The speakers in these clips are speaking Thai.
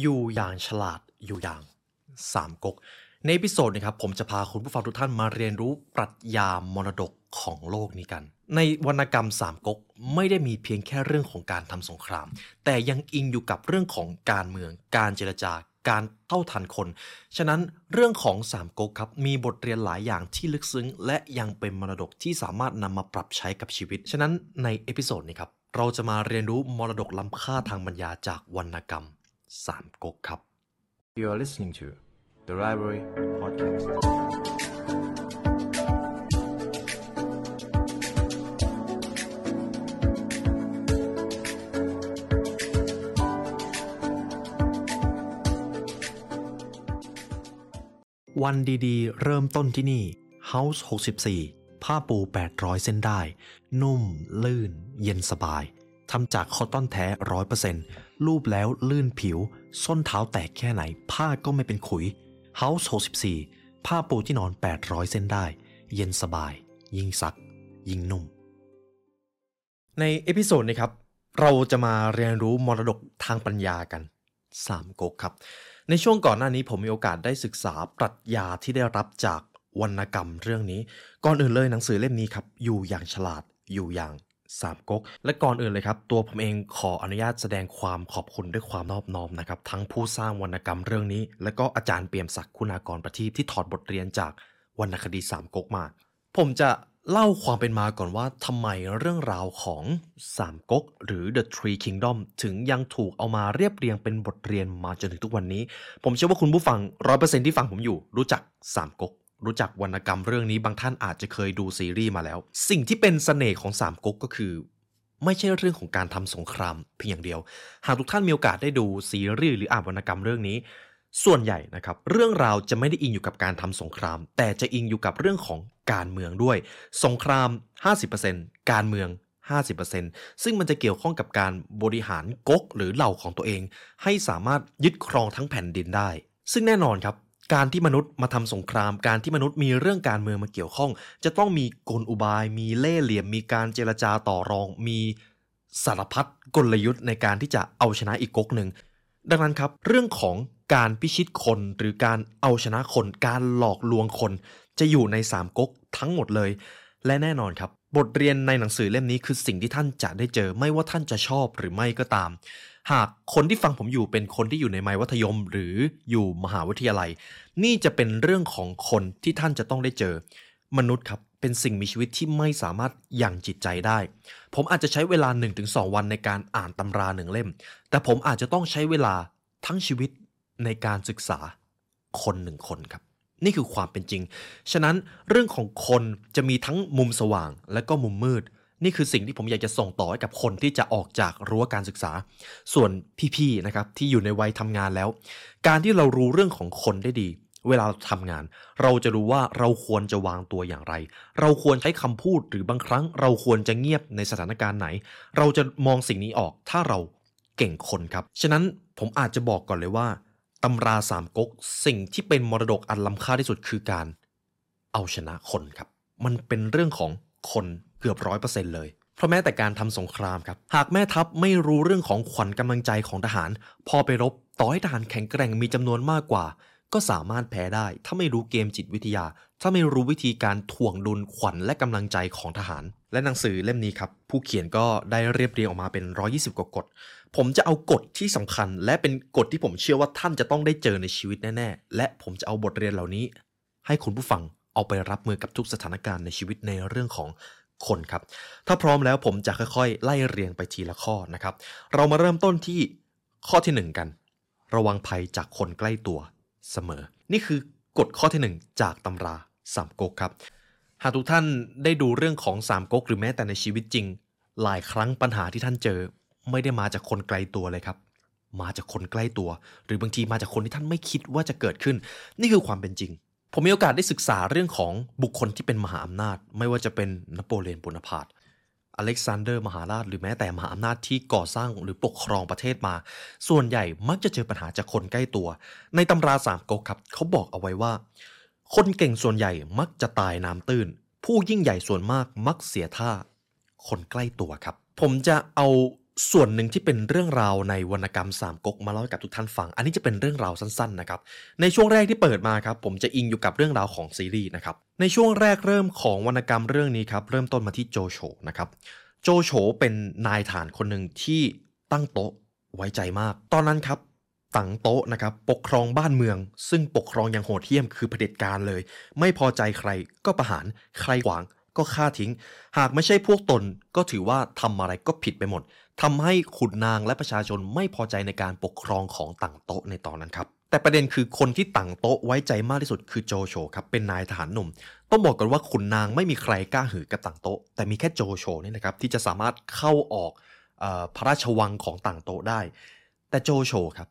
อยู่อย่างฉลาดอยู่อย่างสามก๊กใน episode นี้ครับผมจะพาคุณผู้ฟังทุกท่านมาเรียนรู้ปรัชญามรดกของโลกนี้กัน ในวรรณกรรมสามก๊กไม่ได้มีเพียงแค่เรื่องของการทำสงคราม แต่ยังอิงอยู่กับเรื่องของการเมือง การเจรจาการเท่าทันคน ฉะนั้นเรื่องของสามก๊กครับมีบทเรียนหลายอย่างที่ลึกซึ้ง และยังเป็นมรดกที่สามารถนำมาปรับใช้กับชีวิต ฉะนั้นใน episode นี้ครับเราจะมาเรียนรู้มรดกล้ำค่าทางปัญญาจากวรรณกรรม สามก๊กครับ You are listening to the Library Podcast. วันดีๆ เริ่มต้นที่นี่ House 64 ผ้าปู 800 เส้นด้าย นุ่ม ลื่น เย็นสบายทำจาก cotton แท้ 100% ลูบแล้วลื่นผิว ส้นเท้าแตกแค่ไหน ผ้าก็ไม่เป็นขุย House 64 ผ้าปูที่นอน 800 เส้นด้าย เย็นสบาย ยิ่งซัก ยิ่งนุ่ม ใน episode นี้ครับ เราจะมาเรียนรู้มรดกทางปัญญากับสามก๊กครับ ในช่วงก่อนหน้านี้ผมมีโอกาสได้ศึกษาปรัชญาที่ได้รับจากวรรณกรรมเรื่องนี้ ก่อนอื่นเลยหนังสือเล่มนี้ครับ อยู่อย่างฉลาดอยู่อย่าง สามก๊กและก่อนอื่นเลยครับ ตัวผมเองขออนุญาตแสดงความขอบคุณด้วยความนอบน้อมนะครับ ทั้งผู้สร้างวรรณกรรมเรื่องนี้ และก็อาจารย์เปี่ยมศักดิ์คุณากรประทีปที่ถอดบทเรียนจากวรรณคดีสามก๊กมา ผมจะเล่าความเป็นมาก่อนว่าทำไมเรื่องราวของสามก๊กหรือ The Three Kingdom ถึงยังถูกเอามาเรียบเรียงเป็นบทเรียนมาจนถึงทุกวันนี้ ผมเชื่อว่าคุณผู้ฟังร้อยเปอร์เซ็นที่ฟังผมอยู่รู้จักสามก๊ก รู้จักวรรณกรรมเรื่องนี้บางท่านอาจจะเคยดูซีรีส์มาแล้ว สิ่งที่เป็นเสน่ห์ของสามก๊กก็คือ ไม่ใช่เรื่องของการทำสงครามเพียงอย่างเดียว หากทุกท่านมีโอกาสได้ดูซีรีส์หรืออ่านวรรณกรรมเรื่องนี้ ส่วนใหญ่นะครับ เรื่องราวจะไม่ได้อิงอยู่กับการทำสงคราม แต่จะอิงอยู่กับเรื่องของการเมืองด้วย สงคราม 50%การเมือง 50%ซึ่งมันจะเกี่ยวข้องกับการบริหารก๊กหรือเหล่าของตัวเอง ให้สามารถยึดครองทั้งแผ่นดินได้ ซึ่งแน่นอนครับ การที่มนุษย์มาทำสงคราม การที่มนุษย์มีเรื่องการเมืองมาเกี่ยวข้อง จะต้องมีกลอุบาย มีเล่ห์เหลี่ยม มีการเจรจาต่อรอง มีสารพัดกลยุทธ์ในการที่จะเอาชนะอีกก๊กหนึ่ง ดังนั้นครับ เรื่องของการพิชิตคนหรือการเอาชนะคน การหลอกลวงคน จะอยู่ในสามก๊กทั้งหมดเลย และแน่นอนครับ บทเรียนในหนังสือเล่มนี้คือสิ่งที่ท่านจะได้เจอไม่ว่าท่านจะชอบหรือไม่ก็ตาม หากคนที่ฟังผมอยู่เป็นคนที่อยู่ในมัยวัธยม หรืออยู่มหาวิทยาลัย นี่จะเป็นเรื่องของคนที่ท่านจะต้องได้เจอ มนุษย์ครับเป็นสิ่งมีชีวิตที่ไม่สามารถยังจิตใจได้ ผมอาจจะใช้เวลา 1-2 วันในการอ่านตำราหนึ่งเล่ม แต่ผมอาจจะต้องใช้เวลาทั้งชีวิตในการศึกษาคนหนึ่งคนครับ นี่คือความเป็นจริง ฉะนั้นเรื่องของคนจะมีทั้งมุมสว่างและก็มุมมืด นี่คือสิ่งที่ผมอยากจะส่งต่อให้กับคนที่จะออกจากรั้วการศึกษา ส่วนพี่ๆนะครับที่อยู่ในวัยทำงานแล้ว การที่เรารู้เรื่องของคนได้ดี เวลาเราทำงาน เราจะรู้ว่าเราควรจะวางตัวอย่างไร เราควรใช้คำพูดหรือบางครั้ง เราควรจะเงียบในสถานการณ์ไหน เราจะมองสิ่งนี้ออกถ้าเราเก่งคนครับ ฉะนั้นผมอาจจะบอกก่อนเลยว่าตำราสามก๊กสิ่งที่เป็นมรดกอันล้ำค่าที่สุดคือการ เอาชนะคนครับ มันเป็นเรื่องของคน เกือบร้อยเปอร์เซ็นต์เลย เพราะแม้แต่การทำสงครามครับ หากแม่ทัพไม่รู้เรื่องของขวัญกำลังใจของทหาร พอไปรบต่อให้ทหารแข็งแกร่งมีจำนวนมากกว่า ก็สามารถแพ้ได้ ถ้าไม่รู้เกมจิตวิทยา ถ้าไม่รู้วิธีการถ่วงดุลขวัญและกำลังใจของทหาร และหนังสือเล่มนี้ครับผู้เขียนก็ได้เรียบเรียงออกมาเป็น 120 กว่ากฎผมจะเอากฎที่สำคัญ และเป็นกฎที่ผมเชื่อว่าท่านจะต้องได้เจอในชีวิตแน่ๆ และผมจะเอาบทเรียนเหล่านี้ ให้คุณผู้ฟังเอาไปรับมือกับทุกสถานการณ์ในชีวิตในเรื่องของ คนครับ ถ้าพร้อมแล้วผมจะค่อยๆ ไล่เรียงไปทีละข้อนะครับ เรามาเริ่มต้นที่ข้อที่หนึ่งกัน ระวังภัยจากคนใกล้ตัวเสมอ นี่คือกฎข้อที่หนึ่งจากตำราสามก๊กครับ หากทุกท่านได้ดูเรื่องของสามก๊กหรือแม้แต่ในชีวิตจริง หลายครั้งปัญหาที่ท่านเจอ ไม่ได้มาจากคนไกลตัวเลยครับ มาจากคนใกล้ตัว หรือบางทีมาจากคนที่ท่านไม่คิดว่าจะเกิดขึ้น นี่คือความเป็นจริง ผมมีโอกาสได้ศึกษาเรื่องของบุคคลที่เป็นมหาอำนาจ ไม่ว่าจะเป็นนโปเลียนโบนาปาร์ตอเล็กซานเดอร์มหาราช หรือแม้แต่มหาอำนาจที่ก่อสร้างหรือปกครองประเทศมา ส่วนใหญ่มักจะเจอปัญหาจากคนใกล้ตัว ในตำราสามก๊กครับเขาบอกเอาไว้ว่า คนเก่งส่วนใหญ่มักจะตายน้ำตื้น ผู้ยิ่งใหญ่ส่วนมากมักเสียท่า คนใกล้ตัวครับ ผมจะเอา ส่วนหนึ่งที่เป็นเรื่องราวในวรรณกรรมสามก๊กมาเล่าให้กับทุกท่านฟัง อันนี้จะเป็นเรื่องราวสั้นๆนะครับ ในช่วงแรกที่เปิดมาครับผมจะอิงอยู่กับเรื่องราวของซีรีส์นะครับ ในช่วงแรกเริ่มของวรรณกรรมเรื่องนี้ครับเริ่มต้นมาที่โจโฉนะครับ โจโฉเป็นนายฐานคนหนึ่งที่ตั้งโต๊ะไว้ใจมาก ตอนนั้นครับตั้งโต๊ะนะครับปกครองบ้านเมือง ซึ่งปกครองอย่างโหดเหี้ยมคือเผด็จการเลย ไม่พอใจใครก็ประหารใครขวางก็ฆ่าทิ้ง หากไม่ใช่พวกตนก็ถือว่าทำอะไรก็ผิดไปหมด ทำให้ขุนนางและประชาชนไม่พอใจในการปกครองของต่างโต๊ะในตอนนั้นครับแต่ประเด็นคือคนที่ต่างโต๊ะไว้ใจมากที่สุดคือโจโฉครับเป็นนายทหารหนุ่ม ต้องบอกกันว่าขุนนางไม่มีใครกล้าหือกับต่างโต๊ะ แต่มีแค่โจโฉนี่นะครับที่จะสามารถเข้าออกออพระราชวังของต่างโต๊ะได้ แต่โจโฉครับ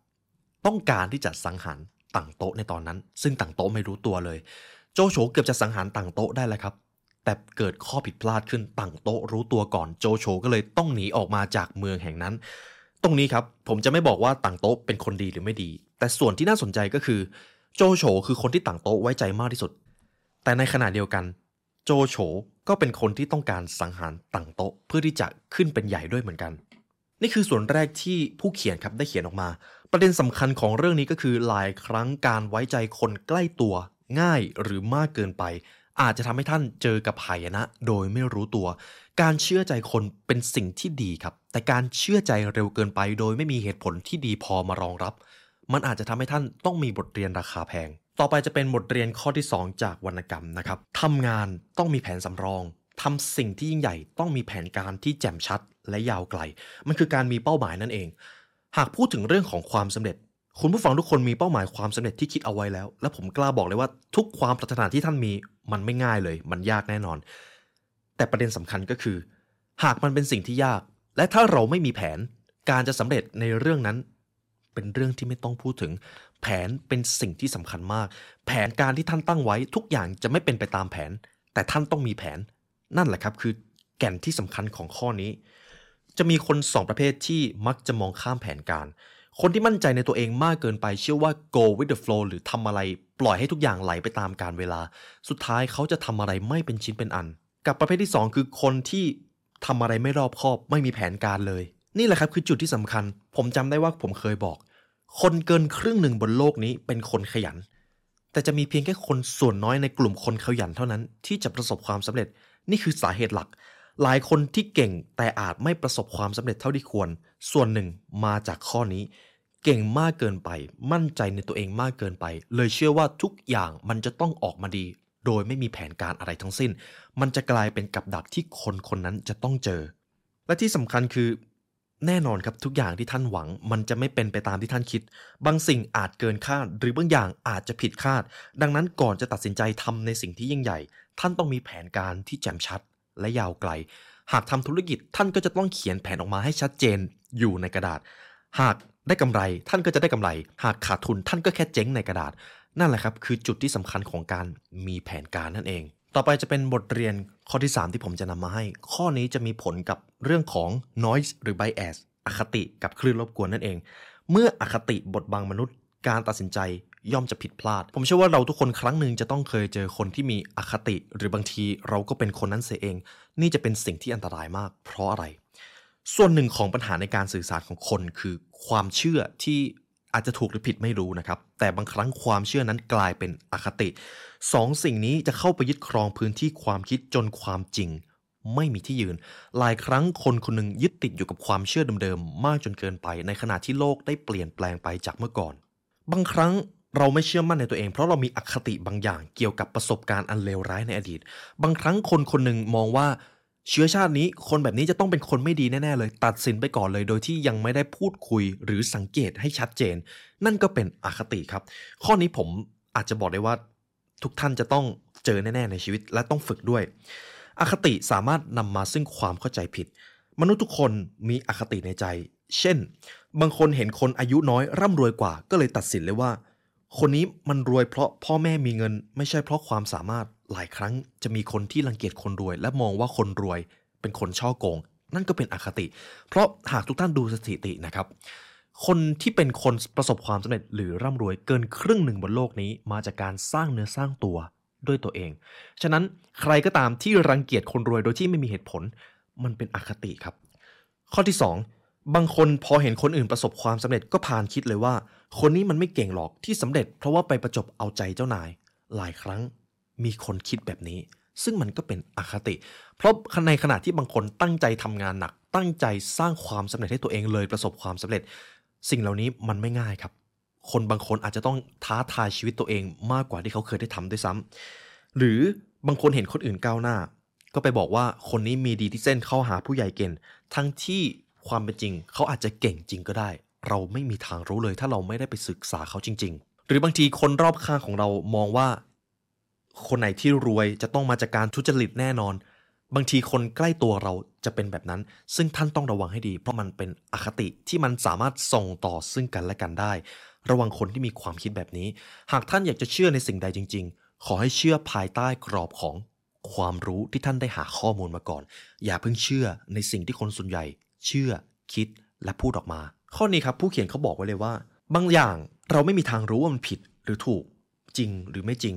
ต้องการที่จะสังหารต่างโต๊ะในตอนนั้น ซึ่งต่างโต๊ะไม่รู้ตัวเลย โจโฉเกือบจะสังหารต่างโต๊ะได้แล้วครับ แต่เกิดข้อผิดพลาดขึ้นต่างโต๊ะรู้ตัวก่อนโจโฉก็เลยต้องหนีออกมาจากเมืองแห่งนั้น ตรงนี้ครับผมจะไม่บอกว่าต่างโต๊ะเป็นคนดีหรือไม่ดี แต่ส่วนที่น่าสนใจก็คือ โจโฉคือคนที่ต่างโต๊ะไว้ใจมากที่สุด แต่ในขณะเดียวกัน โจโฉก็เป็นคนที่ต้องการสังหารต่างโต๊ะเพื่อที่จะขึ้นเป็นใหญ่ด้วยเหมือนกัน นี่คือส่วนแรกที่ผู้เขียนครับได้เขียนออกมา ประเด็นสำคัญของเรื่องนี้ก็คือหลายครั้งการไว้ใจคนใกล้ตัว ง่ายหรือมากเกินไป อาจจะทำให้ท่านเจอกับหายนะ โดยไม่รู้ตัว การเชื่อใจคนเป็นสิ่งที่ดีครับ แต่การเชื่อใจเร็วเกินไป โดยไม่มีเหตุผลที่ดีพอมารองรับ มันอาจจะทำให้ท่านต้องมีบทเรียนราคาแพง ต่อไปจะเป็นบทเรียนข้อที่ 2 จากวรรณกรรมนะครับทำงานต้องมีแผนสำรองทำสิ่งที่ยิ่งใหญ่ต้องมีแผนการที่แจ่มชัดและยาวไกล มันคือการมีเป้าหมายนั่นเอง หากพูดถึงเรื่องของความสำเร็จ คุณผู้ฟังทุกคนมีเป้าหมายความสำเร็จที่คิดเอาไว้แล้ว และผมกล้าบอกเลยว่าทุกความปรารถนาที่ท่านมีมันไม่ง่ายเลย มันยากแน่นอน แต่ประเด็นสำคัญก็คือ หากมันเป็นสิ่งที่ยาก และถ้าเราไม่มีแผน การจะสำเร็จในเรื่องนั้น เป็นเรื่องที่ไม่ต้องพูดถึง แผนเป็นสิ่งที่สำคัญมาก แผนการที่ท่านตั้งไว้ ทุกอย่างจะไม่เป็นไปตามแผน แต่ท่านต้องมีแผน นั่นแหละครับ คือแก่นที่สำคัญของข้อนี้ จะมีคนสองประเภทที่มักจะมองข้ามแผนการ คนที่มั่นใจในตัวเองมากเกินไปเชื่อว่า go with the flow หรือทำอะไร ปล่อยให้ทุกอย่างไหลไปตามการเวลา สุดท้ายเขาจะทำอะไรไม่เป็นชิ้นเป็นอัน กับประเภทที่ 2 คือคนที่ทำอะไรไม่รอบคอบ ไม่มีแผนการเลย นี่แหละครับคือจุดที่สำคัญ ผมจำได้ว่าผมเคยบอก คนเกินครึ่งหนึ่งบนโลกนี้เป็นคนขยัน แต่จะมีเพียงแค่คนส่วนน้อยในกลุ่มคนขยันเท่านั้น ที่จะประสบความสำเร็จ นี่คือสาเหตุหลัก หลายคนที่เก่งแต่อาจไม่ประสบความสำเร็จเท่าที่ควร ส่วนหนึ่งมาจากข้อนี้ เก่งมากเกินไป มั่นใจในตัวเองมากเกินไป เลยเชื่อว่าทุกอย่างมันจะต้องออกมาดี โดยไม่มีแผนการอะไรทั้งสิ้น มันจะกลายเป็นกับดักที่คนคนนั้นจะต้องเจอ และที่สำคัญคือ แน่นอนครับทุกอย่างที่ท่านหวัง มันจะไม่เป็นไปตามที่ท่านคิด บางสิ่งอาจเกินคาด หรือบางอย่างอาจจะผิดคาด ดังนั้นก่อนจะตัดสินใจทำในสิ่งที่ยิ่งใหญ่ ท่านต้องมีแผนการที่แจ่มชัด และยาวไกล หากทำธุรกิจท่านก็จะต้องเขียนแผนออกมาให้ชัดเจนอยู่ในกระดาษ หากได้กำไรท่านก็จะได้กำไร หากขาดทุนท่านก็แค่เจ๊งในกระดาษ นั่นแหละครับคือจุดที่สำคัญของการมีแผนการนั่นเอง ต่อไปจะเป็นบทเรียนข้อที่ 3 ที่ผมจะนำมาให้ ข้อนี้จะมีผลกับเรื่องของ noise หรือ bias อคติกับคลื่นรบกวนนั่นเอง เมื่ออคติบทบังมนุษย์ การตัดสินใจ ย่อมจะผิดพลาด ผมเชื่อว่าเราทุกคนครั้งหนึ่งจะต้องเคยเจอคนที่มีอคติ หรือบางทีเราก็เป็นคนนั้นเสียเอง นี่จะเป็นสิ่งที่อันตรายมาก เพราะอะไร ส่วนหนึ่งของปัญหาในการสื่อสารของคนคือความเชื่อที่อาจจะถูกหรือผิดไม่รู้นะครับ แต่บางครั้งความเชื่อนั้นกลายเป็นอคติสองสิ่งนี้จะเข้าไปยึดครองพื้นที่ความคิดจนความจริง ไม่มีที่ยืน หลายครั้งคนคนหนึ่งยึดติดอยู่กับความเชื่อเดิมๆมากจนเกินไป ในขณะที่โลกได้เปลี่ยนแปลงไปจากเมื่อก่อน บางครั้ง เราไม่เชื่อมั่นในตัวเอง เพราะเรามีอคติบางอย่างเกี่ยวกับประสบการณ์อันเลวร้ายในอดีต บางครั้งคนคนหนึ่งมองว่าเชื้อชาตินี้คนแบบนี้จะต้องเป็นคนไม่ดีแน่ ๆ เลย ตัดสินไปก่อนเลยโดยที่ยังไม่ได้พูดคุยหรือสังเกตให้ชัดเจน นั่นก็เป็นอคติครับ ข้อนี้ผมอาจจะบอกได้ว่าทุกท่านจะต้องเจอแน่ ๆ ในชีวิตและต้องฝึกด้วย อคติสามารถนำมาซึ่งความเข้าใจผิด มนุษย์ทุกคนมีอคติในใจ เช่น บางคนเห็นคนอายุน้อยร่ำรวยกว่า ก็เลยตัดสินเลยว่า คนนี้มันรวยเพราะพ่อแม่มีเงิน ไม่ใช่เพราะความสามารถหลายครั้งจะมีคนที่รังเกียจคนรวย และมองว่าคนรวยเป็นคนช่อโกง นั่นก็เป็นอคติ เพราะหากทุกท่านดูสถิตินะครับ คนที่เป็นคนประสบความสำเร็จหรือร่ำรวยเกินครึ่งหนึ่งบนโลกนี้มาจากการสร้างเนื้อสร้างตัวด้วยตัวเอง ฉะนั้นใครก็ตามที่รังเกียจคนรวยโดยที่ไม่มีเหตุผล มันเป็นอคติครับ ข้อที่บางคนพอเห็นคนอื่นประสบความสำเร็จก็พานคิดเลยว่า คนนี้มันไม่เก่งหรอกที่สำเร็จ เพราะว่าไปประจบเอาใจเจ้านาย หลายครั้งมีคนคิดแบบนี้ ซึ่งมันก็เป็นอคติ เพราะในขณะที่บางคนตั้งใจทำงานหนัก ตั้งใจสร้างความสำเร็จให้ตัวเองเลยประสบความสำเร็จ สิ่งเหล่านี้มันไม่ง่ายครับ คนบางคนอาจจะต้องท้าทายชีวิตตัวเองมากกว่าที่เขาเคยได้ทำด้วยซ้ำหรือบางคนเห็นคนอื่นก้าวหน้า ก็ไปบอกว่าคนนี้มีดีที่เส้นเข้าหาผู้ใหญ่เก่งทั้งที่ความเป็นจริง เขาอาจจะเก่งจริงก็ได้ เราไม่มีทางรู้เลยถ้าเราไม่ได้ไปศึกษาเขาจริง ๆ หรือบางทีคนรอบข้างของเรามองว่า คนไหนที่รวยจะต้องมาจากการทุจริตแน่นอน บางทีคนใกล้ตัวเราจะเป็นแบบนั้น ซึ่งท่านต้องระวังให้ดี เพราะมันเป็นอคติที่มันสามารถส่งต่อซึ่งกันและกันได้ ระวังคนที่มีความคิดแบบนี้ หากท่านอยากจะเชื่อในสิ่งใดจริง ๆ ขอให้เชื่อภายใต้กรอบของความรู้ที่ท่านได้หาข้อมูลมาก่อน อย่าเพิ่งเชื่อในสิ่งที่คนส่วนใหญ่ เชื่อ คิดและพูดออกมา ข้อนี้ครับผู้เขียนเขาบอกไว้เลยว่า บางอย่างเราไม่มีทางรู้ว่ามันผิดหรือถูกจริงหรือไม่จริง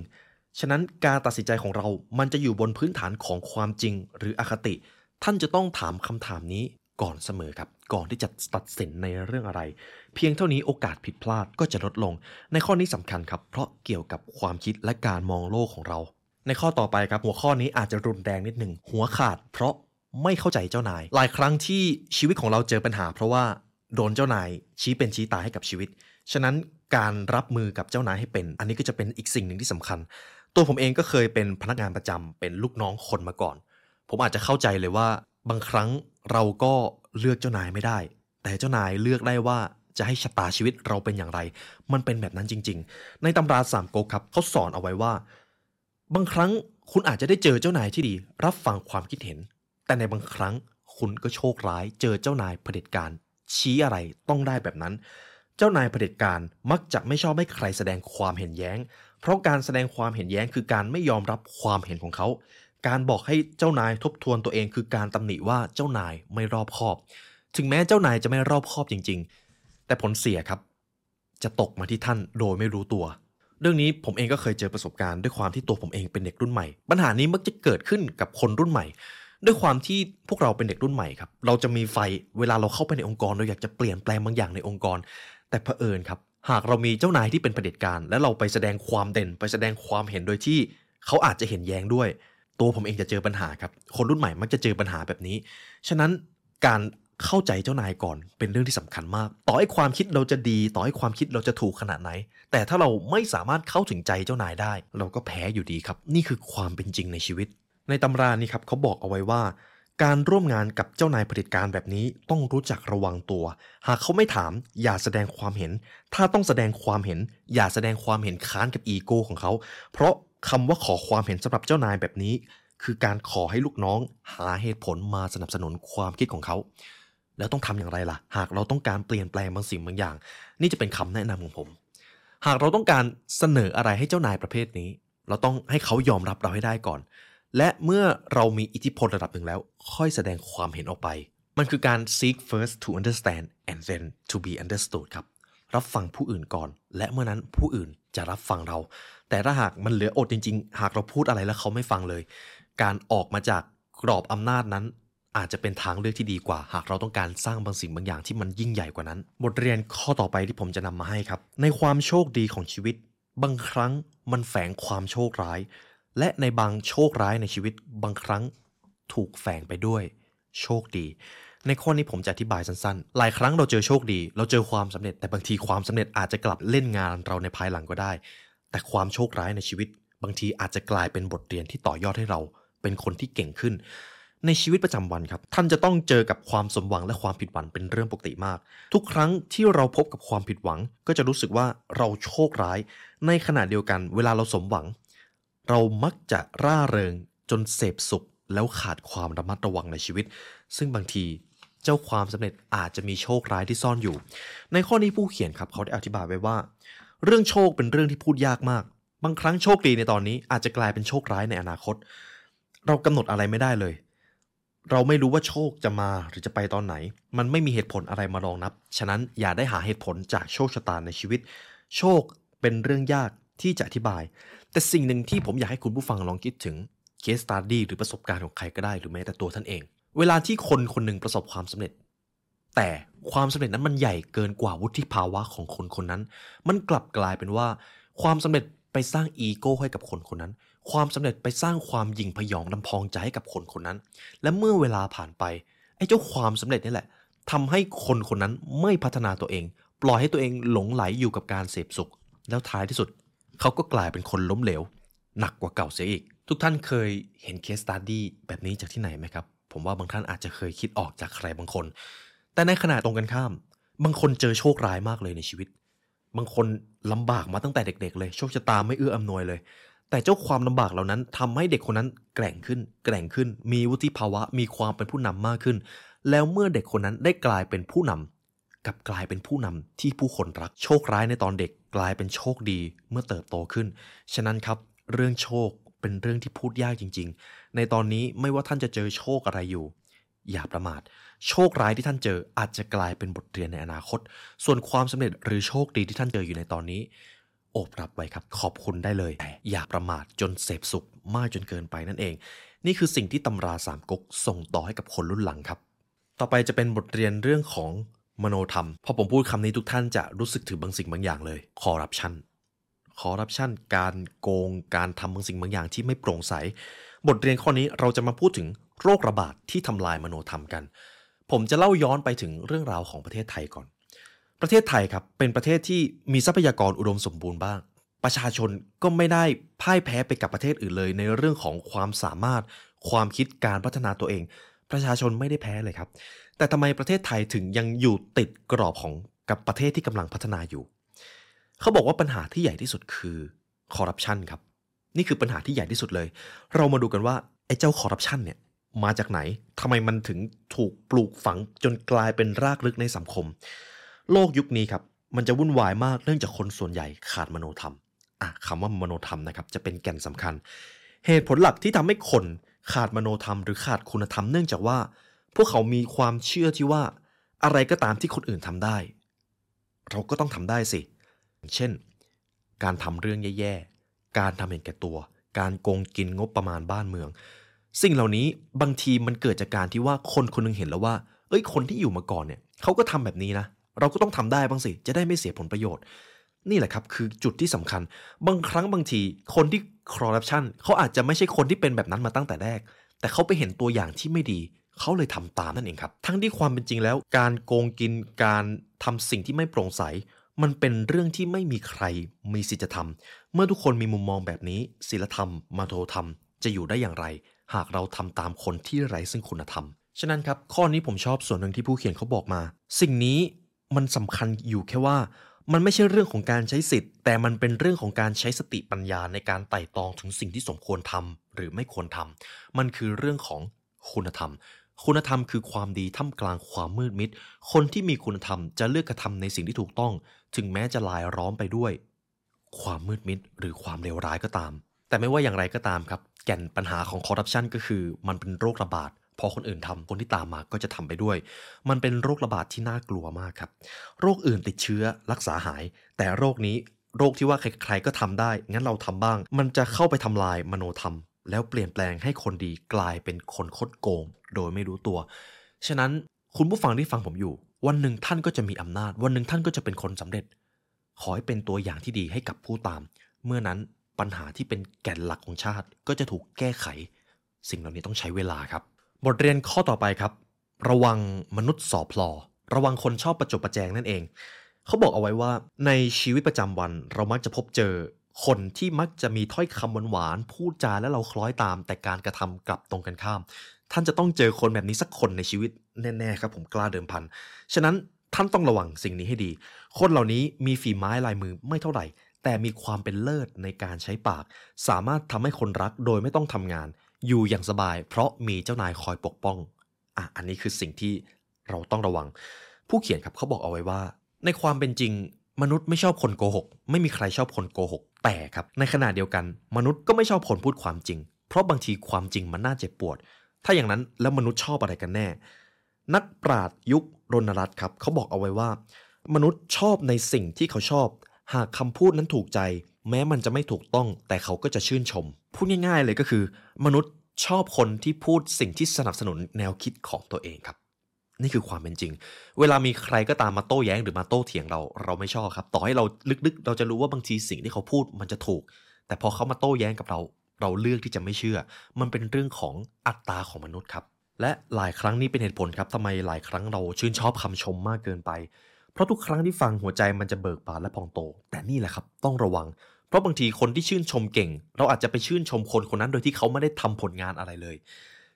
ฉะนั้นการตัดสินใจของเรา มันจะอยู่บนพื้นฐานของความจริงหรืออคติ ท่านจะต้องถามคำถามนี้ก่อนเสมอครับ ก่อนที่จะตัดสินในเรื่องอะไร เพียงเท่านี้โอกาสผิดพลาดก็จะลดลง ในข้อนี้สำคัญครับ เพราะเกี่ยวกับความคิดและการมองโลกของเรา ในข้อต่อไปครับ หัวข้อนี้อาจจะรุนแรงนิดหนึ่งหัวขาด เพราะไม่เข้าใจเจ้านาย หลายครั้งที่ชีวิตของเราเจอปัญหา เพราะว่า โดนเจ้านายชี้เป็นชี้ตายให้กับชีวิต ฉะนั้นการรับมือกับเจ้านายให้เป็น อันนี้ก็จะเป็นอีกสิ่งหนึ่งที่สำคัญ ตัวผมเองก็เคยเป็นพนักงานประจำเป็นลูกน้องคนมาก่อน ผมอาจจะเข้าใจเลยว่า บางครั้งเราก็เลือกเจ้านายไม่ได้ แต่เจ้านายเลือกได้ว่าจะให้ชะตาชีวิตเราเป็นอย่างไร มันเป็นแบบนั้นจริง ๆ ในตำราสามก๊กครับเขาสอนเอาไว้ว่า บางครั้งคุณอาจจะได้เจอเจ้านายที่ดี รับฟังความคิดเห็น แต่ในบางครั้งคุณก็โชคร้ายเจอเจ้านายเผด็จการ ชี้อะไรต้องได้แบบนั้น เจ้านายเผด็จการมักจะไม่ชอบให้ใครแสดงความเห็นแย้ง เพราะการแสดงความเห็นแย้งคือการไม่ยอมรับความเห็นของเขา การบอกให้เจ้านายทบทวนตัวเองคือการตำหนิว่าเจ้านายไม่รอบคอบ ถึงแม้เจ้านายจะไม่รอบคอบจริง ๆ แต่ผลเสียครับ จะตกมาที่ท่านโดยไม่รู้ตัวเรื่องนี้ผมเองก็เคยเจอประสบการณ์ด้วยความที่ตัวผมเองเป็นเด็กรุ่นใหม่ ปัญหานี้มักจะเกิดขึ้นกับคนรุ่นใหม่ ด้วยความที่พวกเราเป็นเด็กรุ่นใหม่ครับ เราจะมีไฟเวลาเราเข้าไปในองค์กรเราอยากจะเปลี่ยนแปลงบางอย่างในองค์กร แต่เผอิญครับ หากเรามีเจ้านายที่เป็นเผด็จการ และเราไปแสดงความเด่น ไปแสดงความเห็นโดยที่เขาอาจจะเห็นแย้งด้วย ตัวผมเองจะเจอปัญหาครับ คนรุ่นใหม่มักจะเจอปัญหาแบบนี้ ฉะนั้นการเข้าใจเจ้านายก่อนเป็นเรื่องที่สำคัญมาก ต่อให้ความคิดเราจะดี ต่อให้ความคิดเราจะถูกขนาดไหน แต่ถ้าเราไม่สามารถเข้าถึงใจเจ้านายได้ เราก็แพ้อยู่ดีครับ นี่คือความเป็นจริงในชีวิต ในตำรานี้ครับเขาบอกเอาไว้ว่า การร่วมงานกับเจ้านายเผด็จการแบบนี้ต้องรู้จักระวังตัว หากเขาไม่ถามอย่าแสดงความเห็น ถ้าต้องแสดงความเห็น อย่าแสดงความเห็นค้านกับอีโก้ของเขา เพราะคำว่าขอความเห็นสำหรับเจ้านายแบบนี้ คือการขอให้ลูกน้อง หาเหตุผลมาสนับสนุนความคิดของเขาแล้วต้องทำอย่างไรล่ะ หากเราต้องการเปลี่ยนแปลงบางสิ่งบางอย่าง นี่จะเป็นคำแนะนำของผม หากเราต้องการเสนออะไรให้เจ้านายประเภทนี้ เราต้องให้เขายอมรับเราให้ได้ก่อน และเมื่อเรามีอิทธิพลระดับหนึ่งแล้ว ค่อยแสดงความเห็นออกไป มันคือการ seek first to understand and then to be understood ครับ รับฟังผู้อื่นก่อน และเมื่อนั้นผู้อื่นจะรับฟังเรา แต่ถ้าหากมันเหลืออดจริง ๆ หากเราพูดอะไรแล้วเขาไม่ฟังเลย การออกมาจากกรอบอำนาจนั้น อาจจะเป็นทางเลือกที่ดีกว่า หากเราต้องการสร้างบางสิ่งบางอย่างที่มันยิ่งใหญ่กว่านั้น บทเรียนข้อต่อไปที่ผมจะนำมาให้ครับ ในความโชคดีของชีวิต บางครั้งมันแฝงความโชคร้าย และในบางโชคร้ายในชีวิตบางครั้งถูกแฝงไปด้วยโชคดี ในข้อนี้ผมจะอธิบายสั้นๆ หลายครั้งเราเจอโชคดี เราเจอความสำเร็จ แต่บางทีความสำเร็จอาจจะกลับเล่นงานเราในภายหลังก็ได้ แต่ความโชคร้ายในชีวิต บางทีอาจจะกลายเป็นบทเรียนที่ต่อยอดให้เรา เป็นคนที่เก่งขึ้น ในชีวิตประจำวันครับ ท่านจะต้องเจอกับความสมหวังและความผิดหวังเป็นเรื่องปกติมาก ทุกครั้งที่เราพบกับความผิดหวัง ก็จะรู้สึกว่าเราโชคร้าย ในขณะเดียวกัน เวลาเราสมหวัง เรามักจะร่าเริงจนเสพสุขแล้วขาดความระมัดระวังในชีวิต ซึ่งบางทีเจ้าความสำเร็จอาจจะมีโชคร้ายที่ซ่อนอยู่ ในข้อนี้ผู้เขียนครับเขาได้อธิบายไว้ว่า เรื่องโชคเป็นเรื่องที่พูดยากมาก บางครั้งโชคดีในตอนนี้อาจจะกลายเป็นโชคร้ายในอนาคต เรากำหนดอะไรไม่ได้เลย เราไม่รู้ว่าโชคจะมาหรือจะไปตอนไหน มันไม่มีเหตุผลอะไรมารองนับ ฉะนั้นอย่าได้หาเหตุผลจากโชคชะตาในชีวิต โชคเป็นเรื่องยากที่จะอธิบาย แต่สิ่งหนึ่งที่ผมอยากให้คุณผู้ฟังลองคิดถึงเคสตัดดี้หรือประสบการณ์ของใครก็ได้หรือแม้แต่ตัวท่านเอง เวลาที่คนคนหนึ่งประสบความสำเร็จ แต่ความสำเร็จนั้นมันใหญ่เกินกว่าวุฒิภาวะของคนคนนั้น มันกลับกลายเป็นว่า ความสำเร็จไปสร้างอีโก้ให้กับคนคนนั้น ความสำเร็จไปสร้างความหยิ่งผยองลำพองใจให้กับคนคนนั้น และเมื่อเวลาผ่านไปไอ้เจ้าความสำเร็จนี่แหละทำให้คนคนนั้นไม่พัฒนาตัวเอง ปล่อยให้ตัวเองหลงใหลอยู่กับการเสพสุข แล้วท้ายที่สุด เขาก็กลายเป็นคนล้มเหลว หนักกว่าเก่าเสียอีก ทุกท่านเคยเห็น case study แบบนี้จากที่ไหนไหมครับ ผมว่าบางท่านอาจจะเคยคิดออกจากใครบางคน แต่ในขณะตรงกันข้าม บางคนเจอโชคร้ายมากเลยในชีวิต บางคนลำบากมาตั้งแต่เด็ก ๆ เลย โชคชะตาไม่เอื้ออำนวยเลย แต่เจ้าความลำบากเหล่านั้นทำให้เด็กคนนั้นแกร่งขึ้น แกร่งขึ้น มีวุฒิภาวะ มีความเป็นผู้นำมากขึ้น แล้วเมื่อเด็กคนนั้นได้กลายเป็นผู้นำ กับกลายเป็นผู้นำที่ผู้คนรัก โชคร้ายในตอนเด็กกลายเป็นโชคดีเมื่อเติบโตขึ้น ฉะนั้นครับ เรื่องโชคเป็นเรื่องที่พูดยากจริง ๆ ในตอนนี้ไม่ว่าท่านจะเจอโชคอะไรอยู่ อย่าประมาท โชคร้ายที่ท่านเจออาจจะกลายเป็นบทเรียนในอนาคต ส่วนความสำเร็จหรือโชคดีที่ท่านเจออยู่ในตอนนี้โอบรับไว้ครับขอบคุณได้เลยแต่อย่าประมาทจนเสพสุขมากจนเกินไปนั่นเอง นี่คือสิ่งที่ตำราสามก๊กส่งต่อให้กับคนรุ่นหลังครับ ต่อไปจะเป็นบทเรียนเรื่องของ มโนธรรม พอผมพูดคำนี้ทุกท่านจะรู้สึกถึงบางสิ่งบางอย่างเลยคอร์รัปชันคอร์รัปชันการโกงการทำบางสิ่งบางอย่างที่ไม่โปร่งใส บทเรียนข้อนี้เราจะมาพูดถึงโรคระบาดที่ทำลายมโนธรรมกัน ผมจะเล่าย้อนไปถึงเรื่องราวของประเทศไทยก่อน ประเทศไทยครับเป็นประเทศที่มีทรัพยากรอุดมสมบูรณ์บ้าง ประชาชนก็ไม่ได้พ่ายแพ้ไปกับประเทศอื่นเลย ในเรื่องของความสามารถ ความคิดการพัฒนาตัวเอง ประชาชนไม่ได้แพ้เลยครับ แต่ทำไมประเทศไทยถึงยังอยู่ติดกรอบของกับประเทศที่กำลังพัฒนาอยู่ เขาบอกว่าปัญหาที่ใหญ่ที่สุดคือคอร์รัปชันครับ นี่คือปัญหาที่ใหญ่ที่สุดเลย เรามาดูกันว่าไอ้เจ้าคอร์รัปชันเนี่ยมาจากไหนทำไมมันถึงถูกปลูกฝังจนกลายเป็นรากลึกในสังคม โลกยุคนี้ครับ มันจะวุ่นวายมากเนื่องจากคนส่วนใหญ่ขาดมโนธรรมอะคำว่ามโนธรรมนะครับจะเป็นแก่นสำคัญ เหตุผลหลักที่ทำให้คนขาดมโนธรรมหรือขาดคุณธรรมเนื่องจากว่า พวกเขามีความเชื่อที่ว่าอะไรก็ตามที่คนอื่นทำได้ เราก็ต้องทำได้สิ เช่น การทำเรื่องแย่ๆ การทำเห็นแก่ตัว การโกงกินงบประมาณบ้านเมือง สิ่งเหล่านี้บางทีมันเกิดจากการที่ว่าคนคนหนึงเห็นแล้วว่า เอ้ยคนที่อยู่มาก่อนเนี่ยเขาก็ทำแบบนี้นะ เราก็ต้องทำได้บ้างสิ จะได้ไม่เสียผลประโยชน์ นี่แหละครับคือจุดที่สำคัญ บางครั้งบางทีคนที่คอร์รัปชันเขาอาจจะไม่ใช่คนที่เป็นแบบนั้นมาตั้งแต่แรก แต่เขาไปเห็นตัวอย่างที่ไม่ดี เขาเลยทำตามนั่นเองครับ ทั้งที่ความเป็นจริงแล้ว การโกงกินการทำสิ่งที่ไม่โปร่งใส มันเป็นเรื่องที่ไม่มีใครมีสิทธิจะทำเมื่อทุกคนมีมุมมองแบบนี้ศีลธรรม มาโทธรรม จะอยู่ได้อย่างไร หากเราทำตามคนที่ไร้ซึ่งคุณธรรม ฉะนั้นครับ ข้อนี้ผมชอบส่วนหนึ่งที่ผู้เขียนเขาบอกมา สิ่งนี้มันสำคัญอยู่แค่ว่ามันไม่ใช่เรื่องของการใช้สิทธิ์ แต่มันเป็นเรื่องของการใช้สติปัญญาในการไต่ตองถึงสิ่งที่สมควรทำหรือไม่ควรทำมันคือเรื่องของคุณธรรม คุณธรรมคือความดีท่ามกลางความมืดมิด คนที่มีคุณธรรมจะเลือกกระทำในสิ่งที่ถูกต้อง ถึงแม้จะลายล้อมไปด้วย ความมืดมิดหรือความเลวร้ายก็ตาม แต่ไม่ว่าอย่างไรก็ตามครับ แก่นปัญหาของคอร์รัปชันก็คือ มันเป็นโรคระบาดพอคนอื่นทำคนที่ตามมาก็จะทำไปด้วย มันเป็นโรคระบาดที่น่ากลัวมากครับ โรคอื่นติดเชื้อรักษาหาย แต่โรคนี้โรคที่ว่าใครๆก็ทำได้ งั้นเราทำบ้าง มันจะเข้าไปทำลายมโนธรรม แล้วเปลี่ยนแปลงให้คนดีกลายเป็นคนคดโกง โดยไม่รู้ตัว ฉะนั้นคุณผู้ฟังที่ฟังผมอยู่ วันหนึ่งท่านก็จะมีอำนาจ วันหนึ่งท่านก็จะเป็นคนสำเร็จ ขอให้เป็นตัวอย่างที่ดีให้กับผู้ตาม เมื่อนั้นปัญหาที่เป็นแก่นหลักของชาติก็จะถูกแก้ไข สิ่งเหล่านี้ต้องใช้เวลาครับ บทเรียนข้อต่อไปครับ ระวังมนุษย์สอพลอ ระวังคนชอบประจบประแจงนั่นเอง เขาบอกเอาไว้ว่าในชีวิตประจำวันเรามักจะพบเจอคนที่มักจะมีถ้อยคำหวานๆพูดจาและเราคล้อยตามแต่การกระทำกลับตรงกันข้าม ท่านจะต้องเจอคนแบบนี้สักคนในชีวิตแน่ๆครับผมกล้าเดิมพัน ฉะนั้นท่านต้องระวังสิ่งนี้ให้ดี คนเหล่านี้มีฝีไม้ลายมือไม่เท่าไหร่ แต่มีความเป็นเลิศในการใช้ปาก สามารถทำให้คนรักโดยไม่ต้องทำงาน อยู่อย่างสบาย เพราะมีเจ้านายคอยปกป้องอะอันนี้คือสิ่งที่เราต้องระวัง ผู้เขียนครับเขาบอกเอาไว้ว่า ในความเป็นจริง มนุษย์ไม่ชอบคนโกหก ไม่มีใครชอบคนโกหก แต่ครับ ในขณะเดียวกัน มนุษย์ก็ไม่ชอบคนพูดความจริง เพราะบางทีความจริงมันน่าเจ็บปวด ถ้าอย่างนั้นแล้วมนุษย์ชอบอะไรกันแน่ นักปราชญ์ยุครณรัตน์ครับเขาบอกเอาไว้ว่า มนุษย์ชอบในสิ่งที่เขาชอบ หากคำพูดนั้นถูกใจ แม้มันจะไม่ถูกต้อง แต่เขาก็จะชื่นชม พูดง่าย ๆ เลยก็คือ มนุษย์ชอบคนที่พูดสิ่งที่สนับสนุนแนวคิดของตัวเองครับ นี่คือความเป็นจริง เวลามีใครก็ตามมาโต้แย้งหรือมาโต้เถียงเราเราไม่ชอบครับ ต่อให้เราลึกๆ เราจะรู้ว่าบางทีสิ่งที่เขาพูดมันจะถูก แต่พอเขามาโต้แย้งกับเรา เราเลือกที่จะไม่เชื่อ มันเป็นเรื่องของอัตตาของมนุษย์ครับ และหลายครั้งนี้เป็นเหตุผลครับทำไมหลายครั้งเราชื่นชอบคำชมมากเกินไป เพราะทุกครั้งที่ฟังหัวใจมันจะเบิกบานและพองโต แต่นี่แหละครับต้องระวัง เพราะบางทีคนที่ชื่นชมเก่ง เราอาจจะไปชื่นชมคนคนนั้นโดยที่เขาไม่ได้ทำผลงานอะไรเลย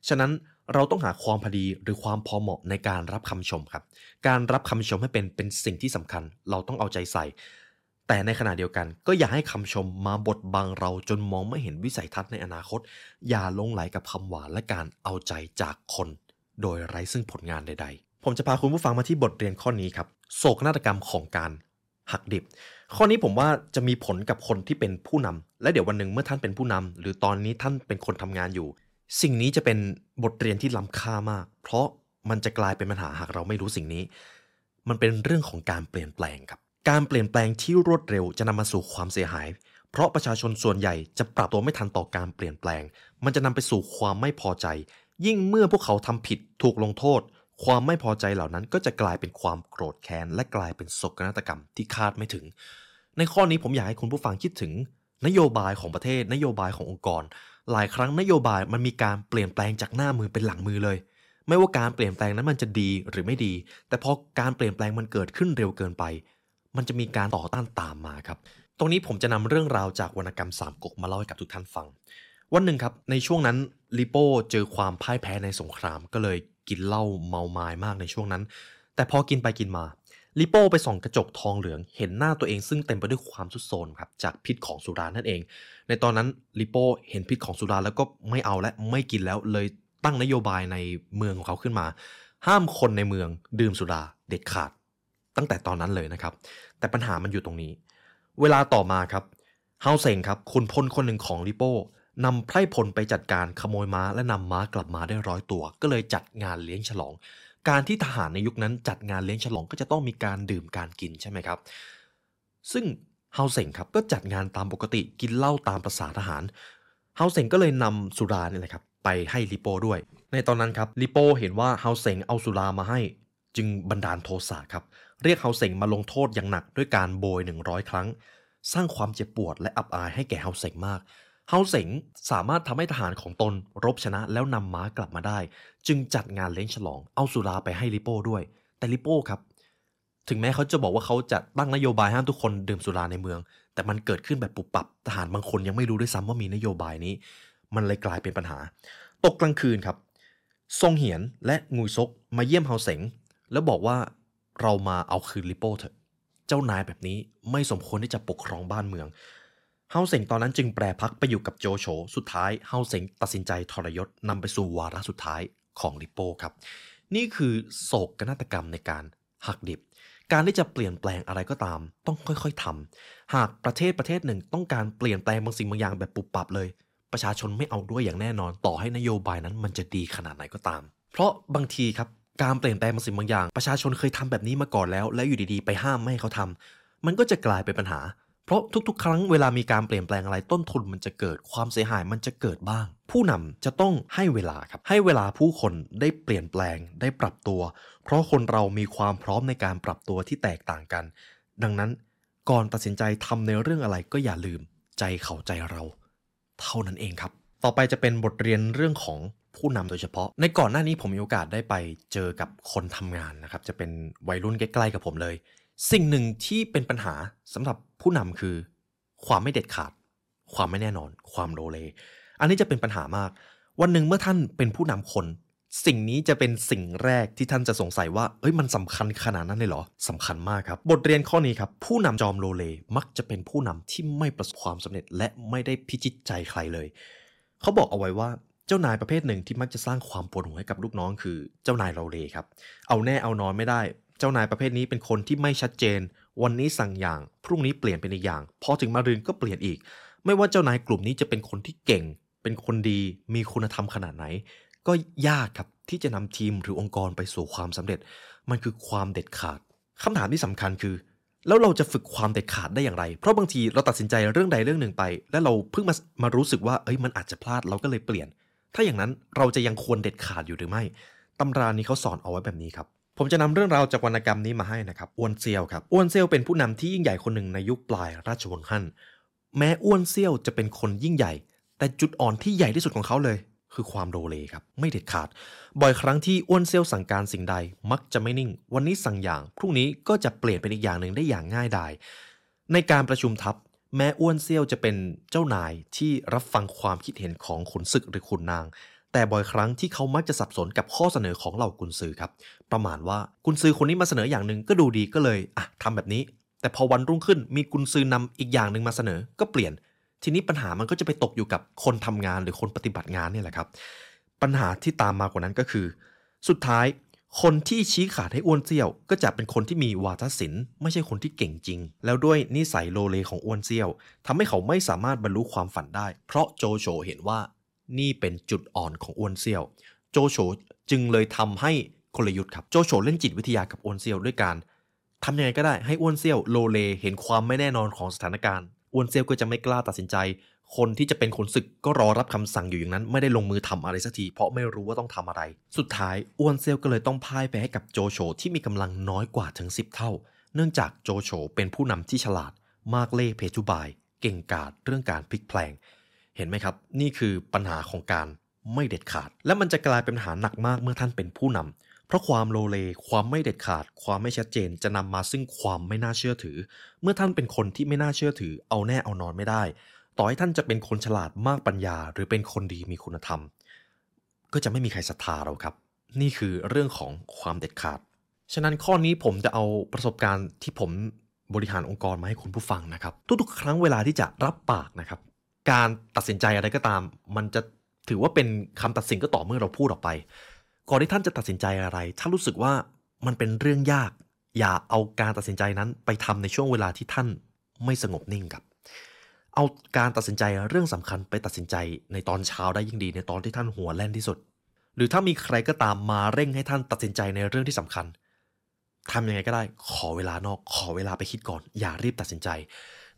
ฉะนั้นเราต้องหาความพอดีหรือความพอเหมาะในการรับคำชมครับ การรับคำชมให้เป็นเป็นสิ่งที่สำคัญ เราต้องเอาใจใส่ แต่ในขณะเดียวกัน ก็อย่าให้คำชมมาบดบังเราจนมองไม่เห็นวิสัยทัศน์ในอนาคต อย่าลงไหลกับคำหวานและการเอาใจจากคน โดยไร้ซึ่งผลงานใด ๆ ผมจะพาคุณผู้ฟังมาที่บทเรียนข้อนี้ครับโศกนาฏกรรมของการหักดิบ ข้อนี้ผมว่าจะมีผลกับคนที่เป็นผู้นำและเดี๋ยววันหนึ่งเมื่อท่านเป็นผู้นำหรือตอนนี้ท่านเป็นคนทำงานอยู่ สิ่งนี้จะเป็นบทเรียนที่ล้ำค่ามาก เพราะมันจะกลายเป็นปัญหาหากเราไม่รู้สิ่งนี้ มันเป็นเรื่องของการเปลี่ยนแปลงครับ การเปลี่ยนแปลงที่รวดเร็วจะนำมาสู่ความเสียหาย เพราะประชาชนส่วนใหญ่จะปรับตัวไม่ทันต่อการเปลี่ยนแปลง มันจะนำไปสู่ความไม่พอใจ ยิ่งเมื่อพวกเขาทำผิดถูกลงโทษ ความไม่พอใจเหล่านั้นก็จะกลายเป็นความโกรธแค้น และกลายเป็นโศกนาฏกรรมที่คาดไม่ถึง ในข้อนี้ผมอยากให้คุณผู้ฟังคิดถึง นโยบายของประเทศ นโยบายขององค์กร หลายครั้งนโยบายมันมีการเปลี่ยนแปลงจากหน้ามือเป็นหลังมือเลยไม่ว่าการเปลี่ยนแปลงนั้นมันจะดีหรือไม่ดี แต่พอการเปลี่ยนแปลงมันเกิดขึ้นเร็วเกินไป มันจะมีการต่อต้านตามมาครับ ตรงนี้ผมจะนำเรื่องราวจากวรรณกรรมสามก๊กมาเล่าให้กับทุกท่านฟัง วันหนึ่งครับ ในช่วงนั้นลิโป้เจอความพ่ายแพ้ในสงคราม ก็เลยกินเหล้าเมาไม้มากในช่วงนั้น แต่พอกินไปกินมาลิโป้ไปส่องกระจกทองเหลือง เห็นหน้าตัวเองซึ่งเต็มไปด้วยความทุดโทรมครับจากพิษของสุรานั่นเอง ในตอนนั้นลิโป้เห็นพิษของสุราแล้วก็ไม่เอาและไม่กินแล้วเลยตั้งนโยบายในเมืองของเขาขึ้นมา ห้ามคนในเมืองดื่มสุราเด็ดขาด ตั้งแต่ตอนนั้นเลยนะครับ แต่ปัญหามันอยู่ตรงนี้ เวลาต่อมาครับเฮาเซงครับคุณพลคนหนึ่งของลิโป้นำไพร่พลไปจัดการขโมยม้าและนำม้ากลับมาได้ร้อยตัว ก็เลยจัดงานเลี้ยงฉลอง การที่ทหารในยุคนั้นจัดงานเลี้ยงฉลองก็จะต้องมีการดื่มการกินใช่ไหมครับ ซึ่งเฮาเซงครับก็จัดงานตามปกติกินเหล้าตามประษาทหารเฮาเซงก็เลยนำสุราเนี่ยแหละครับไปให้ลิโป้ด้วย ในตอนนั้นครับลิโป้เห็นว่าเฮาเซงเอาสุรามาให้ จึงบันดาลโทสะครับ เรียกเฮาเซงมาลงโทษอย่างหนักด้วยการโบย 100 ครั้ง สร้างความเจ็บปวดและอับอายให้แก่เฮาเซงมากเฮาเซงสามารถทำให้ทหารของตนรบชนะแล้วนำม้ากลับมาได้ จึงจัดงานเลี้ยงฉลอง เอาสุราไปให้ลิโป้ด้วย แต่ลิโป้ครับ ถึงแม้เขาจะบอกว่าเขาจะตั้งนโยบายห้ามทุกคนดื่มสุราในเมือง แต่มันเกิดขึ้นแบบปุบปับทหารบางคนยังไม่รู้ด้วยซ้ำว่ามีนโยบายนี้ มันเลยกลายเป็นปัญหา ตกกลางคืนครับซงเหียนและงุยซกมาเยี่ยมเฮาเสง แล้วบอกว่าเรามาเอาคืนลิโป้เถอะ เจ้านายแบบนี้ไม่สมควรที่จะปกครองบ้านเมือง เฮาเสงตอนนั้นจึงแปรพักไปอยู่กับโจโฉ สุดท้ายเฮาเสงตัดสินใจทรยศนำไปสู่วาระสุดท้ายของลิโป้ครับ นี่คือโศกนาฏกรรมในการหักดิบ การที่จะเปลี่ยนแปลงอะไรก็ตาม ต้องค่อยๆทำ หากประเทศประเทศหนึ่งต้องการเปลี่ยนแปลงบางสิ่งบางอย่างแบบปุบปับเลย ประชาชนไม่เอาด้วยอย่างแน่นอน ต่อให้นโยบายนั้นมันจะดีขนาดไหนก็ตาม เพราะบางทีครับ การเปลี่ยนแปลงบางสิ่งบางอย่าง ประชาชนเคยทำแบบนี้มาก่อนแล้ว แล้วอยู่ดีๆ ไปห้ามไม่ให้เขาทำมันก็จะกลายเป็นปัญหา เพราะทุกๆ ครั้งเวลามีการเปลี่ยนแปลงอะไรต้นทุนมันจะเกิดความเสียหายมันจะเกิดบ้าง ผู้นำจะต้องให้เวลาครับให้เวลาผู้คนได้เปลี่ยนแปลงได้ปรับตัว เพราะคนเรามีความพร้อมในการปรับตัวที่แตกต่างกัน ดังนั้นก่อนตัดสินใจทำในเรื่องอะไรก็อย่าลืม ใจเขาใจเรา เท่านั้นเองครับ ต่อไปจะเป็นบทเรียนเรื่องของ ผู้นำโดยเฉพาะ ในก่อนหน้านี้ผมมีโอกาสได้ไปเจอกับคนทำงานนะครับ จะเป็นวัยรุ่นใกล้ๆกับผมเลย สิ่งหนึ่งที่เป็นปัญหาสำหรับผู้นำคือ ความไม่เด็ดขาด ความไม่แน่นอน ความโลเลอันนี้จะเป็นปัญหามาก วันหนึ่งเมื่อท่านเป็นผู้นำคน สิ่งนี้จะเป็นสิ่งแรกที่ท่านจะสงสัยว่า เอ้ยมันสำคัญขนาดนั้นเลยเหรอสำคัญมากครับ บทเรียนข้อนี้ครับ ผู้นำจอมโลเลมักจะเป็นผู้นำที่ไม่ประสบความสำเร็จ และไม่ได้พิจิตใจใครเลย เขาบอกเอาไว้ว่า เจ้านายประเภทหนึ่งที่มักจะสร้างความปวดหัวให้กับลูกน้องคือเจ้านายโลเลครับ เอาแน่เอานอนไม่ได้ เจ้านายประเภทนี้เป็นคนที่ไม่ชัดเจน วันนี้สั่งอย่าง พรุ่งนี้เปลี่ยนเป็นอีกอย่าง พอถึงมารืนก็เปลี่ยนอีก ไม่ว่าเจ้านายกลุ่มนี้จะเป็นคนที่เก่ง เป็นคนดี มีคุณธรรมขนาดไหน ก็ยากครับที่จะนำทีมหรือองค์กรไปสู่ความสำเร็จ มันคือความเด็ดขาดคำถามที่สำคัญคือแล้วเราจะฝึกความเด็ดขาดได้อย่างไร เพราะบางทีเราตัดสินใจเรื่องใดเรื่องหนึ่งไป แล้วเราเพิ่งมามารู้สึกว่า เอ้ย มันอาจจะพลาด เราก็เลยเปลี่ยน ถ้าอย่างนั้นเราจะยังควรเด็ดขาดอยู่หรือไม่ตำรานี้เขาสอนเอาไว้แบบนี้ครับผมจะนำเรื่องราวจากวรรณกรรมนี้มาให้นะครับอ้วนเซียวครับอ้วนเซียวเป็นผู้นำที่ยิ่งใหญ่คนหนึ่งในยุคปลายราชวงศ์ฮั่นแม้อ้วนเซียวจะเป็นคนยิ่งใหญ่ แต่จุดอ่อนที่ใหญ่ที่สุดของเขาเลย คือความโลเลครับไม่เด็ดขาด บ่อยครั้งที่อ้วนเซียวสั่งการสิ่งใดมักจะไม่นิ่ง วันนี้สั่งอย่าง พรุ่งนี้ก็จะเปลี่ยนเป็นอีกอย่างหนึ่งได้อย่างง่ายดายในการประชุมทัพ แม้อ้วนเซียวจะเป็นเจ้านายที่รับฟังความคิดเห็นของขุนศึกหรือขุนนาง แต่บ่อยครั้งที่เขามักจะสับสนกับข้อเสนอของเหล่ากุนซือครับ ประมาณว่ากุนซือคนนี้มาเสนออย่างหนึ่งก็ดูดีก็เลยอะทำแบบนี้ แต่พอวันรุ่งขึ้นมีกุนซือนำอีกอย่างหนึ่งมาเสนอก็เปลี่ยน ทีนี้ปัญหามันก็จะไปตกอยู่กับคนทำงานหรือคนปฏิบัติงานนี่แหละครับ ปัญหาที่ตามมากว่านั้นก็คือ สุดท้าย คนที่ชี้ขาดให้อ้วนเซี่ยวก็จะเป็นคนที่มีวาทศิลป์ไม่ใช่คนที่เก่งจริง แล้วด้วยนิสัยโลเลของอ้วนเซี่ยวทำให้เขาไม่สามารถบรรลุความฝันได้ เพราะโจโฉเห็นว่านี่เป็นจุดอ่อนของอ้วนเซี่ยว โจโฉจึงเลยทำให้กลยุทธ์ครับโจโฉเล่นจิตวิทยากับอ้วนเซี่ยวด้วยการทำยังไงก็ได้ให้อ้วนเซี่ยวโลเลเห็นความไม่แน่นอนของสถานการณ์ วนเซียวก็จะไม่กล้าตัดสินใจ คนที่จะเป็นขนศึกก็รอรับคำสั่งอยู่อย่างนั้น ไม่ได้ลงมือทำอะไรสักทีเพราะไม่รู้ว่าต้องทำอะไร สุดท้ายอ้วนเซียวก็เลยต้องพ่ายไปให้กับโจโฉที่มีกำลังน้อยกว่าถึง 10 เท่า เนื่องจากโจโฉเป็นผู้นำที่ฉลาด มากเล่เพทุบาย เก่งกาจเรื่องการพลิกแพลง เห็นไหมครับ นี่คือปัญหาของการไม่เด็ดขาด และมันจะกลายเป็นปัญหาหนักมากเมื่อท่านเป็นผู้นำ เพราะความโลเล ความไม่เด็ดขาด ความไม่ชัดเจนจะนำมาซึ่งความไม่น่าเชื่อถือ เมื่อท่านเป็นคนที่ไม่น่าเชื่อถือ เอาแน่เอานอนไม่ได้ ต่อให้ท่านจะเป็นคนฉลาดมากปัญญา หรือเป็นคนดีมีคุณธรรม ก็จะไม่มีใครศรัทธาเราครับ นี่คือเรื่องของความเด็ดขาด ฉะนั้นข้อนี้ผมจะเอาประสบการณ์ที่ผมบริหารองค์กรมาให้คุณผู้ฟังนะครับ ทุกๆ ครั้งเวลาที่จะรับปากนะครับ การตัดสินใจอะไรก็ตาม มันจะถือว่าเป็นคำตัดสินก็ต่อเมื่อเราพูดออกไป ก่อนที่ท่านจะตัดสินใจอะไร ถ้ารู้สึกว่ามันเป็นเรื่องยาก อย่าเอาการตัดสินใจนั้นไปทำในช่วงเวลาที่ท่านไม่สงบนิ่งครับ เอาการตัดสินใจเรื่องสำคัญไปตัดสินใจในตอนเช้าได้ยิ่งดีในตอนที่ท่านหัวแล่นที่สุด หรือถ้ามีใครก็ตามมาเร่งให้ท่านตัดสินใจในเรื่องที่สำคัญทำยังไงก็ได้ ขอเวลานอก ขอเวลาไปคิดก่อน อย่ารีบตัดสินใจ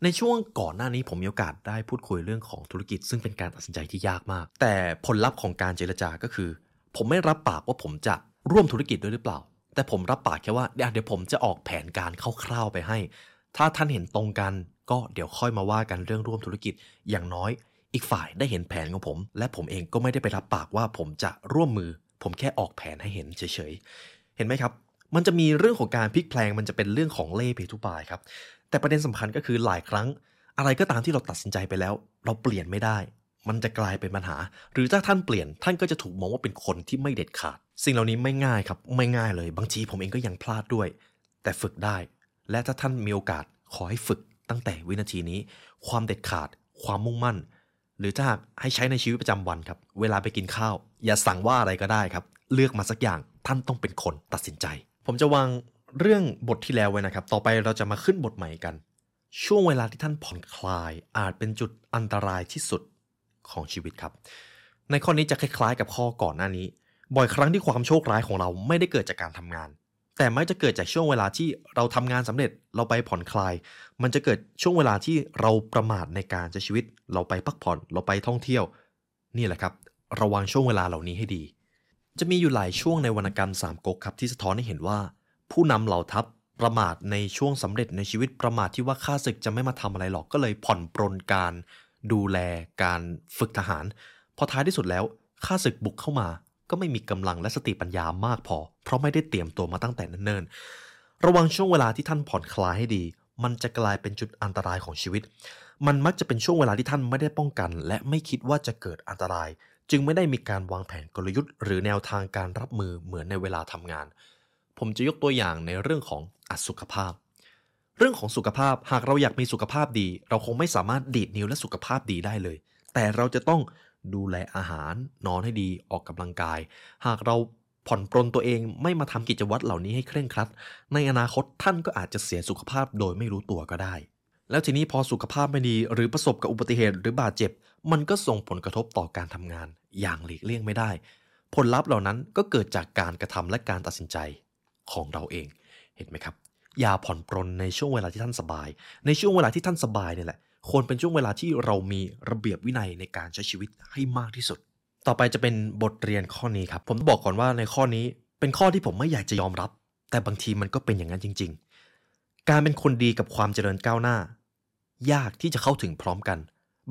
ในช่วงก่อนหน้านี้ผมมีโอกาสได้พูดคุยเรื่องของธุรกิจ ซึ่งเป็นการตัดสินใจที่ยากมาก แต่ผลลัพธ์ของการเจรจาก็คือ ผมไม่รับปากว่าผมจะร่วมธุรกิจด้วยหรือเปล่า แต่ผมรับปากแค่ว่าเดี๋ยวเดี๋ยวผมจะออกแผนการคร่าวๆไปให้ ถ้าท่านเห็นตรงกันก็เดี๋ยวค่อยมาว่ากันเรื่องร่วมธุรกิจอย่างน้อย อีกฝ่ายได้เห็นแผนของผม และผมเองก็ไม่ได้ไปรับปากว่าผมจะร่วมมือ ผมแค่ออกแผนให้เห็นเฉยๆเห็นไหมครับ มันจะมีเรื่องของการพลิกแพลงมันจะเป็นเรื่องของเล่เพทุบายครับแต่ประเด็นสำคัญก็คือหลายครั้ง อะไรก็ตามที่เราตัดสินใจไปแล้ว เราเปลี่ยนไม่ได้ มันจะกลายเป็นปัญหา หรือถ้าท่านเปลี่ยนท่านก็จะถูกมองว่าเป็นคนที่ไม่เด็ดขาด สิ่งเหล่านี้ไม่ง่ายครับไม่ง่ายเลย บางทีผมเองก็ยังพลาดด้วย แต่ฝึกได้ และถ้าท่านมีโอกาสขอให้ฝึกตั้งแต่วินาทีนี้ ความเด็ดขาด ความมุ่งมั่น หรือถ้าหากให้ใช้ในชีวิตประจำวันครับ เวลาไปกินข้าว อย่าสั่งว่าอะไรก็ได้ครับ เลือกมาสักอย่างท่านต้องเป็นคนตัดสินใจ ผมจะวางเรื่องบทที่แล้วไว้นะครับ ต่อไปเราจะมาขึ้นบทใหม่กัน ช่วงเวลาที่ท่านผ่อนคลายอาจเป็นจุดอันตรายที่สุด ของชีวิตครับ ในข้อนี้จะคล้ายๆ กับข้อก่อนหน้านี้ บ่อยครั้งที่ความโชคร้ายของเราไม่ได้เกิดจากการทำงาน แต่ไม่จะเกิดจากช่วงเวลาที่เราทำงานสำเร็จเราไปผ่อนคลาย มันจะเกิดช่วงเวลาที่เราประมาทในการใช้ชีวิต เราไปพักผ่อนเราไปท่องเที่ยว นี่แหละครับ ระวังช่วงเวลาเหล่านี้ให้ดี จะมีอยู่หลายช่วงในวรรณกรรมสามก๊กครับที่สะท้อนให้เห็นว่า ผู้นำเหล่าทัพประมาทในช่วงสำเร็จในชีวิตประมาทที่ว่าข้าศึกจะไม่มาทำอะไรหรอกก็เลยผ่อนปรนการ ดูแลการฝึกทหาร พอท้ายที่สุดแล้วข้าศึกบุกเข้ามา ก็ไม่มีกำลังและสติปัญญามากพอ เพราะไม่ได้เตรียมตัวมาตั้งแต่เนิ่นๆระวังช่วงเวลาที่ท่านผ่อนคลายให้ดี มันจะกลายเป็นจุดอันตรายของชีวิต มันมักจะเป็นช่วงเวลาที่ท่านไม่ได้ป้องกัน และไม่คิดว่าจะเกิดอันตราย จึงไม่ได้มีการวางแผนกลยุทธ์ หรือแนวทางการรับมือเหมือนในเวลาทำงาน ผมจะยกตัวอย่างในเรื่องของอสุขภาพ เรื่องของสุขภาพหากเราอยากมีสุขภาพดี เราคงไม่สามารถดีดนิ้วและสุขภาพดีได้เลย แต่เราจะต้องดูแลอาหาร นอนให้ดีออกกำลังกาย หากเราผ่อนปรนตัวเองไม่มาทำกิจวัตรเหล่านี้ให้เคร่งครัด ในอนาคตท่านก็อาจจะเสียสุขภาพโดยไม่รู้ตัวก็ได้ แล้วทีนี้พอสุขภาพไม่ดี หรือประสบกับอุบัติเหตุหรือบาดเจ็บ มันก็ส่งผลกระทบต่อการทำงาน อย่างหลีกเลี่ยงไม่ได้ ผลลัพธ์เหล่านั้นก็เกิดจากการกระทำและการตัดสินใจของเราเอง เห็นไหมครับ อย่าผ่อนปรนในช่วงเวลาที่ท่านสบาย ในช่วงเวลาที่ท่านสบายเนี่ยแหละควรเป็นช่วงเวลาที่เรามีระเบียบวินัยในการใช้ชีวิตให้มากที่สุด ต่อไปจะเป็นบทเรียนข้อนี้ครับ ผมต้องบอกก่อนว่าในข้อนี้เป็นข้อที่ผมไม่อยากจะยอมรับ แต่บางทีมันก็เป็นอย่างนั้นจริง ๆ การเป็นคนดีกับความเจริญก้าวหน้า ยากที่จะเข้าถึงพร้อมกัน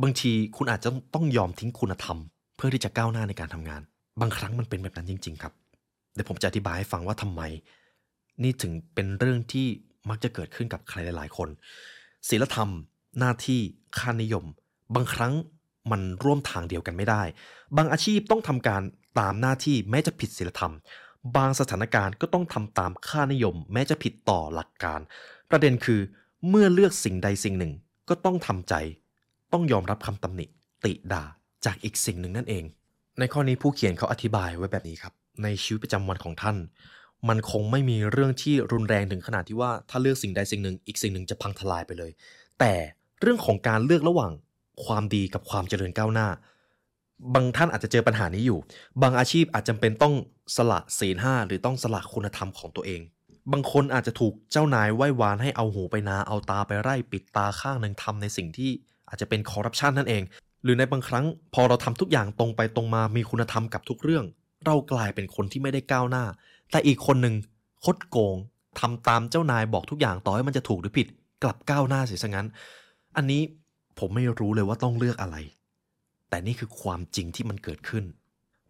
บางทีคุณอาจจะต้องยอมทิ้งคุณธรรม เพื่อที่จะก้าวหน้าในการทำงาน บางครั้งมันเป็นแบบนั้นจริง ๆ ครับเดี๋ยวผมจะอธิบายให้ฟังว่าทำไม นี่ถึงเป็นเรื่องที่มักจะเกิดขึ้นกับใครหลาย ๆ คนศีลธรรม หน้าที่ค่านิยม บางครั้งมันร่วมทางเดียวกันไม่ได้ บางอาชีพต้องทำการตามหน้าที่แม้จะผิดศีลธรรม บางสถานการณ์ก็ต้องทำตามค่านิยม แม้จะผิดต่อหลักการ ประเด็นคือ เมื่อเลือกสิ่งใดสิ่งหนึ่ง ก็ต้องทำใจ ต้องยอมรับคำตำหนิ ติด่าจากอีกสิ่งหนึ่งนั่นเอง ในข้อนี้ผู้เขียนเขาอธิบายไว้แบบนี้ครับ ในชีวิตประจำวันของท่าน มันคงไม่มีเรื่องที่รุนแรงถึงขนาดที่ว่าถ้าเลือกสิ่งใดสิ่งหนึ่ง อีกสิ่งหนึ่งจะพังทลายไปเลย แต่เรื่องของการเลือกระหว่างความดีกับความเจริญก้าวหน้า บางท่านอาจจะเจอปัญหานี้อยู่ บางอาชีพอาจจำเป็นต้องสละศีลห้าหรือต้องสละคุณธรรมของตัวเอง บางคนอาจจะถูกเจ้านายไหว้วานให้เอาหูไปนาเอาตาไปไร่ปิดตาข้างหนึ่งทำในสิ่งที่อาจจะเป็นคอร์รัปชันนั่นเอง หรือในบางครั้งพอเราทำทุกอย่างตรงไปตรงมามีคุณธรรมกับทุกเรื่อง เรากลายเป็นคนที่ไม่ได้ก้าวหน้า แต่อีกคนหนึ่งคดโกงทำตามเจ้านายบอกทุกอย่างต่อให้มันจะถูกหรือผิด กลับก้าวหน้าเสียซะงั้น อันนี้ผมไม่รู้เลยว่าต้องเลือกอะไร แต่นี่คือความจริงที่มันเกิดขึ้น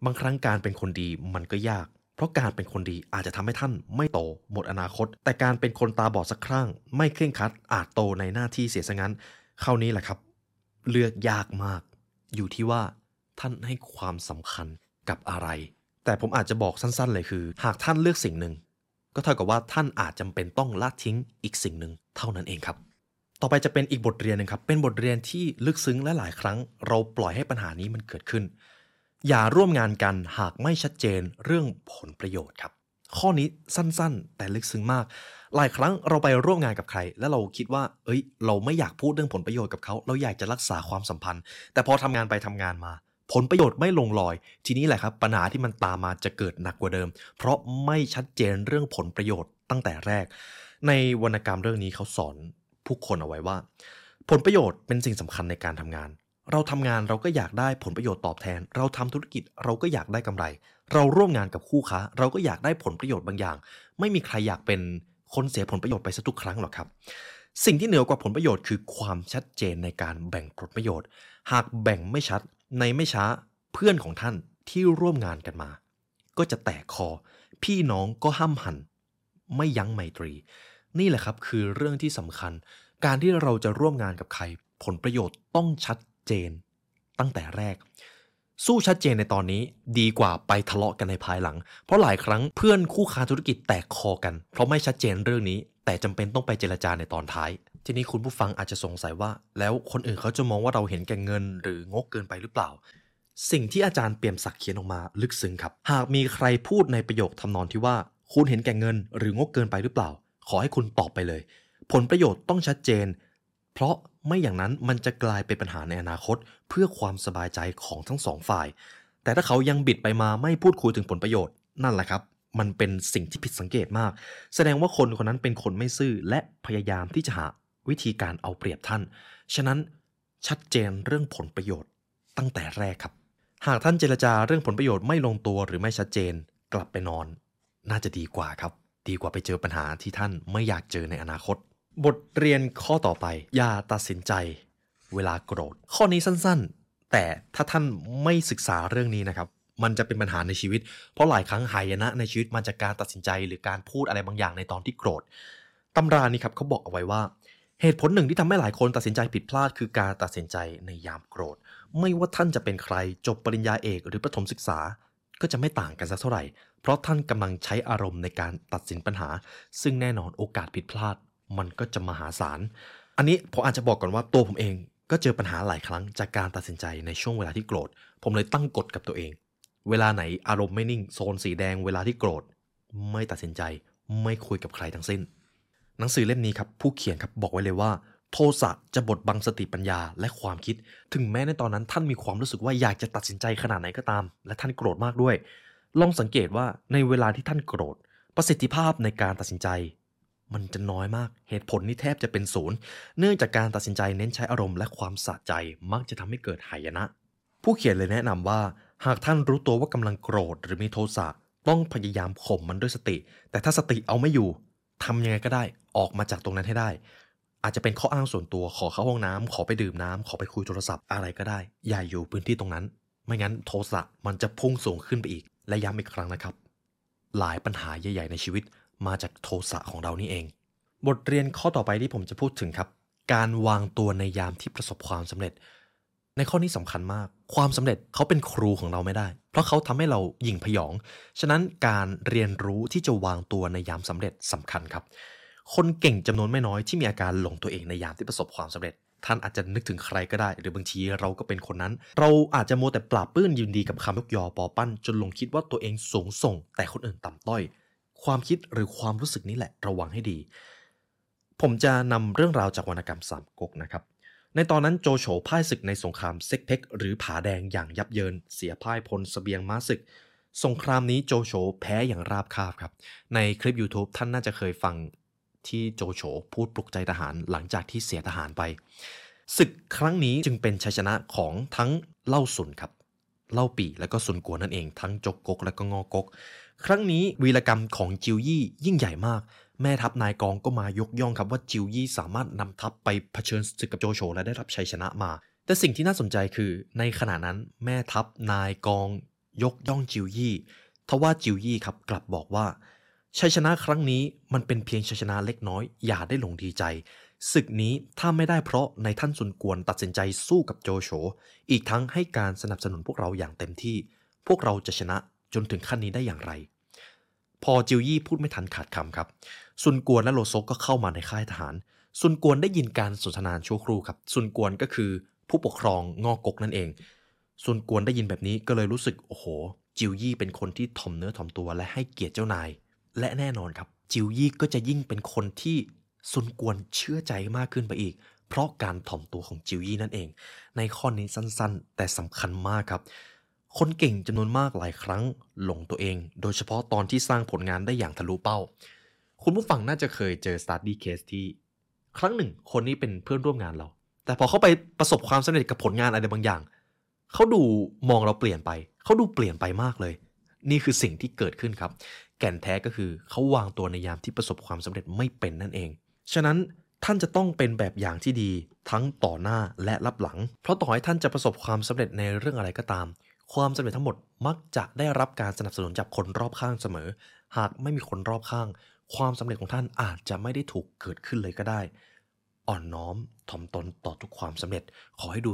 บางครั้งการเป็นคนดีมันก็ยาก เพราะการเป็นคนดีอาจจะทำให้ท่านไม่โต หมดอนาคต แต่การเป็นคนตาบอดสักครั้ง ไม่เคร่งครัดอาจโตในหน้าที่เสียซะงั้นคราวนี้แหละครับ เลือกยากมาก อยู่ที่ว่าท่านให้ความสำคัญกับอะไร แต่ผมอาจจะบอกสั้นๆเลยคือ หากท่านเลือกสิ่งหนึ่ง ก็เท่ากับว่าท่านอาจจำเป็นต้องละทิ้งอีกสิ่งหนึ่งเท่านั้นเองครับ ต่อไปจะเป็นอีกบทเรียนหนึ่งครับ เป็นบทเรียนที่ลึกซึ้งและหลายครั้ง เราปล่อยให้ปัญหานี้มันเกิดขึ้น อย่าร่วมงานกันหากไม่ชัดเจนเรื่องผลประโยชน์ครับ ข้อนี้สั้นๆ แต่ลึกซึ้งมาก หลายครั้งเราไปร่วมงานกับใคร แล้วเราคิดว่า เอ้ย เราไม่อยากพูดเรื่องผลประโยชน์กับเขา เราอยากจะรักษาความสัมพันธ์ แต่พอทำงานไปทำงานมา ผลประโยชน์ไม่ลงรอย ทีนี้แหละครับปัญหาที่มันตามมาจะเกิดหนักกว่าเดิม เพราะไม่ชัดเจนเรื่องผลประโยชน์ตั้งแต่แรก ในวรรณกรรมเรื่องนี้เขาสอนผู้คนเอาไว้ว่า ผลประโยชน์เป็นสิ่งสำคัญในการทำงาน เราทำงานเราก็อยากได้ผลประโยชน์ตอบแทน เราทำธุรกิจเราก็อยากได้กำไร เราร่วมงานกับคู่ค้า เราก็อยากได้ผลประโยชน์บางอย่าง ไม่มีใครอยากเป็นคนเสียผลประโยชน์ไปซะทุกครั้งหรอกครับสิ่งที่เหนือกว่าผลประโยชน์คือความชัดเจนในการแบ่งผลประโยชน์ หากแบ่งไม่ชัด ในไม่ช้าเพื่อนของท่านที่ร่วมงานกันมา ก็จะแตกคอ พี่น้องก็ห้ามหัน ไม่ยั้งไมตรี นี่แหละครับคือเรื่องที่สำคัญ การที่เราจะร่วมงานกับใคร ผลประโยชน์ต้องชัดเจน ตั้งแต่แรก สู้ชัดเจนในตอนนี้ดีกว่าไปทะเลาะกันในภายหลัง เพราะหลายครั้งเพื่อนคู่ค้าธุรกิจแตกคอกัน เพราะไม่ชัดเจนเรื่องนี้ แต่จำเป็นต้องไปเจรจาในตอนท้าย ทีนี้คุณผู้ฟังอาจจะสงสัยว่า แล้วคนอื่นเขาจะมองว่าเราเห็นแก่เงิน หรืองกเกินไปหรือเปล่า สิ่งที่อาจารย์เปี่ยมศักดิ์เขียนออกมาลึกซึ้งครับ หากมีใครพูดในประโยคทำนองที่ว่า คุณเห็นแก่เงิน หรืองกเกินไปหรือเปล่า ขอให้คุณตอบไปเลย ผลประโยชน์ต้องชัดเจน เพราะไม่อย่างนั้นมันจะกลายเป็นปัญหาในอนาคต เพื่อความสบายใจของทั้งสองฝ่าย แต่ถ้าเขายังบิดไปมาไม่พูดคุยถึงผลประโยชน์นั่นแหละครับ มันเป็นสิ่งที่ผิดสังเกตมาก แสดงว่าคนคนนั้นเป็นคนไม่ซื่อและพยายามที่จะหาวิธีการเอาเปรียบท่าน ฉะนั้นชัดเจนเรื่องผลประโยชน์ตั้งแต่แรกครับ หากท่านเจรจาเรื่องผลประโยชน์ไม่ลงตัวหรือไม่ชัดเจน กลับไปนอน น่าจะดีกว่าครับ ดีกว่าไปเจอปัญหาที่ท่านไม่อยากเจอในอนาคต บทเรียนข้อต่อไป อย่าตัดสินใจ เวลาโกรธ ข้อนี้สั้นๆ แต่ถ้าท่านไม่ศึกษาเรื่องนี้นะครับ มันจะเป็นปัญหาในชีวิต เพราะหลายครั้งหายนะ ในชีวิตมาจากการตัดสินใจหรือการพูดอะไรบางอย่างในตอนที่โกรธตำรานี้ครับเขาบอกเอาไว้ว่า เหตุผลหนึ่งที่ทำให้หลายคนตัดสินใจผิดพลาด คือการตัดสินใจในยามโกรธ ไม่ว่าท่านจะเป็นใครจบปริญญาเอกหรือประถมศึกษา ก็จะไม่ต่างกันสักเท่าไหร่ เพราะท่านกำลังใช้อารมณ์ในการตัดสินปัญหา ซึ่งแน่นอนโอกาสผิดพลาด มันก็จะมหาศาล อันนี้ผมอาจจะบอกก่อนว่าตัวผมเองก็เจอปัญหาหลายครั้งจากการตัดสินใจในช่วงเวลาที่โกรธ ผมเลยตั้งกฎกับตัวเอง เวลาไหนอารมณ์ไม่นิ่ง โซนสีแดงเวลาที่โกรธ ไม่ตัดสินใจ ไม่คุยกับใครทั้งสิ้น หนังสือเล่มนี้ครับ ผู้เขียนครับบอกไว้เลยว่า โทสะจะบดบังสติปัญญาและความคิด ถึงแม้ในตอนนั้นท่านมีความรู้สึกว่าอยากจะตัดสินใจขนาดไหนก็ตาม และท่านโกรธมากด้วย ลองสังเกตว่าในเวลาที่ท่านโกรธ ประสิทธิภาพในการตัดสินใจ มันจะน้อยมาก เหตุผลนี่แทบจะเป็นศูนย์ เนื่องจากการตัดสินใจเน้นใช้อารมณ์และความสะใจมักจะทำให้เกิดหายนะ ผู้เขียนเลยแนะนำว่า หากท่านรู้ตัวว่ากำลังโกรธหรือมีโทสะต้องพยายามข่มมันด้วยสติ แต่ถ้าสติเอาไม่อยู่ทำยังไงก็ได้ออกมาจากตรงนั้นให้ได้ อาจจะเป็นข้ออ้างส่วนตัวขอเข้าห้องน้ำขอไปดื่มน้ำขอไปคุยโทรศัพท์อะไรก็ได้ อย่าอยู่พื้นที่ตรงนั้น ไม่งั้นโทสะมันจะพุ่งสูงขึ้นไปอีก และย้ำอีกครั้งนะครับ หลายปัญหาใหญ่ๆในชีวิตมาจากโทสะของเรานี่เอง บทเรียนข้อต่อไปที่ผมจะพูดถึงครับ การวางตัวในยามที่ประสบความสำเร็จ ในข้อนี้สำคัญมาก ความสำเร็จเขาเป็นครูของเราไม่ได้ เพราะเขาทำให้เราหยิ่งพยอง ฉะนั้นการเรียนรู้ที่จะวางตัวในยามสำเร็จสำคัญครับ คนเก่งจำนวนไม่น้อยที่มีอาการหลงตัวเองในยามที่ประสบความสำเร็จ ท่านอาจจะนึกถึงใครก็ได้ หรือบางทีเราก็เป็นคนนั้น เราอาจจะมัวแต่ปราบปื้นยินดีกับคำยกยอปอปั้น จนหลงคิดว่าตัวเองสูงส่ง แต่คนอื่นต่ำต้อย ความคิดหรือความรู้สึกนี้แหละระวังให้ดี ผมจะนำเรื่องราวจากวรรณกรรมสามก๊กนะครับ ในตอนนั้นโจโฉพ่ายศึกในสงครามเซ็กเพ็กหรือผาแดงอย่างยับเยิน เสียพ่ายพลสเสบียงม้าศึก สงครามนี้โจโฉแพ้อย่างราบคาบครับ ในคลิป YouTube ท่านน่าจะเคยฟังที่โจโฉพูดปลุกใจทหารหลังจากที่เสียทหารไป ศึกครั้งนี้จึงเป็นชัยชนะของทั้งเล่าสุนครับเล่าปีและก็สุนกัวนั่นเองทั้งจกกกและก็งอกก ครั้งนี้วีรกรรมของจิวยี่ยิ่งใหญ่มาก แม่ทัพนายกองก็มายกย่องครับว่าจิวยี่สามารถนำทัพไปเผชิญศึกกับโจโฉและได้รับชัยชนะมา แต่สิ่งที่น่าสนใจคือในขณะนั้นแม่ทัพนายกอง ยกย่องจิวยี่ทว่าจิวยี่ครับกลับบอกว่าชัยชนะครั้งนี้มันเป็นเพียงชัยชนะเล็กน้อย อย่าได้หลงดีใจศึกนี้ถ้าไม่ได้เพราะในท่านซุนกวนตัดสินใจสู้กับโจโฉอีกทั้งให้การสนับสนุนพวกเราอย่างเต็มที่ พวกเราจะชนะจนถึงขั้นนี้ได้อย่างไร พอจิวยี่พูดไม่ทันขาดคำครับ ซุนกวนและโลซกก็เข้ามาในค่ายทหาร ซุนกวนได้ยินการสนทนาชั่วครู่ครับ ซุนกวนก็คือผู้ปกครองงอกกนั่นเอง ซุนกวนได้ยินแบบนี้ก็เลยรู้สึกโอ้โห จิวยี่เป็นคนที่ถ่อมเนื้อถ่อมตัวและให้เกียรติเจ้านาย และแน่นอนครับ จิวยี่ก็จะยิ่งเป็นคนที่ซุนกวนเชื่อใจมากขึ้นไปอีก เพราะการถ่อมตัวของจิวยี่นั่นเอง ในข้อนี้สั้นๆ แต่สำคัญมากครับ คนเก่งจำนวนมากหลายครั้งหลงตัวเอง โดยเฉพาะตอนที่สร้างผลงานได้อย่างทะลุเป้า คุณผู้ฟังน่าจะเคยเจอ study case ที่ ครั้งหนึ่งคนนี้เป็นเพื่อนร่วมงานเรา แต่พอเขาไปประสบความสำเร็จกับผลงานอะไรบางอย่าง เขาดูมองเราเปลี่ยนไป เขาดูเปลี่ยนไปมากเลย นี่คือสิ่งที่เกิดขึ้นครับ แก่นแท้ก็คือเขาวางตัวในยามที่ประสบความสำเร็จไม่เป็นนั่นเอง ฉะนั้นท่านจะต้องเป็นแบบอย่างที่ดีทั้งต่อหน้าและรับหลัง เพราะต่อให้ท่านจะประสบความสำเร็จในเรื่องอะไรก็ตาม ความสำเร็จทั้งหมดมักจะได้รับการสนับสนุนจากคนรอบข้างเสมอ หากไม่มีคนรอบข้าง ความสำเร็จของท่านอาจจะไม่ได้ถูกเกิดขึ้นเลยก็ได้ อ่อนน้อมถ่อมตนต่อทุกความสำเร็จ ขอให้ดู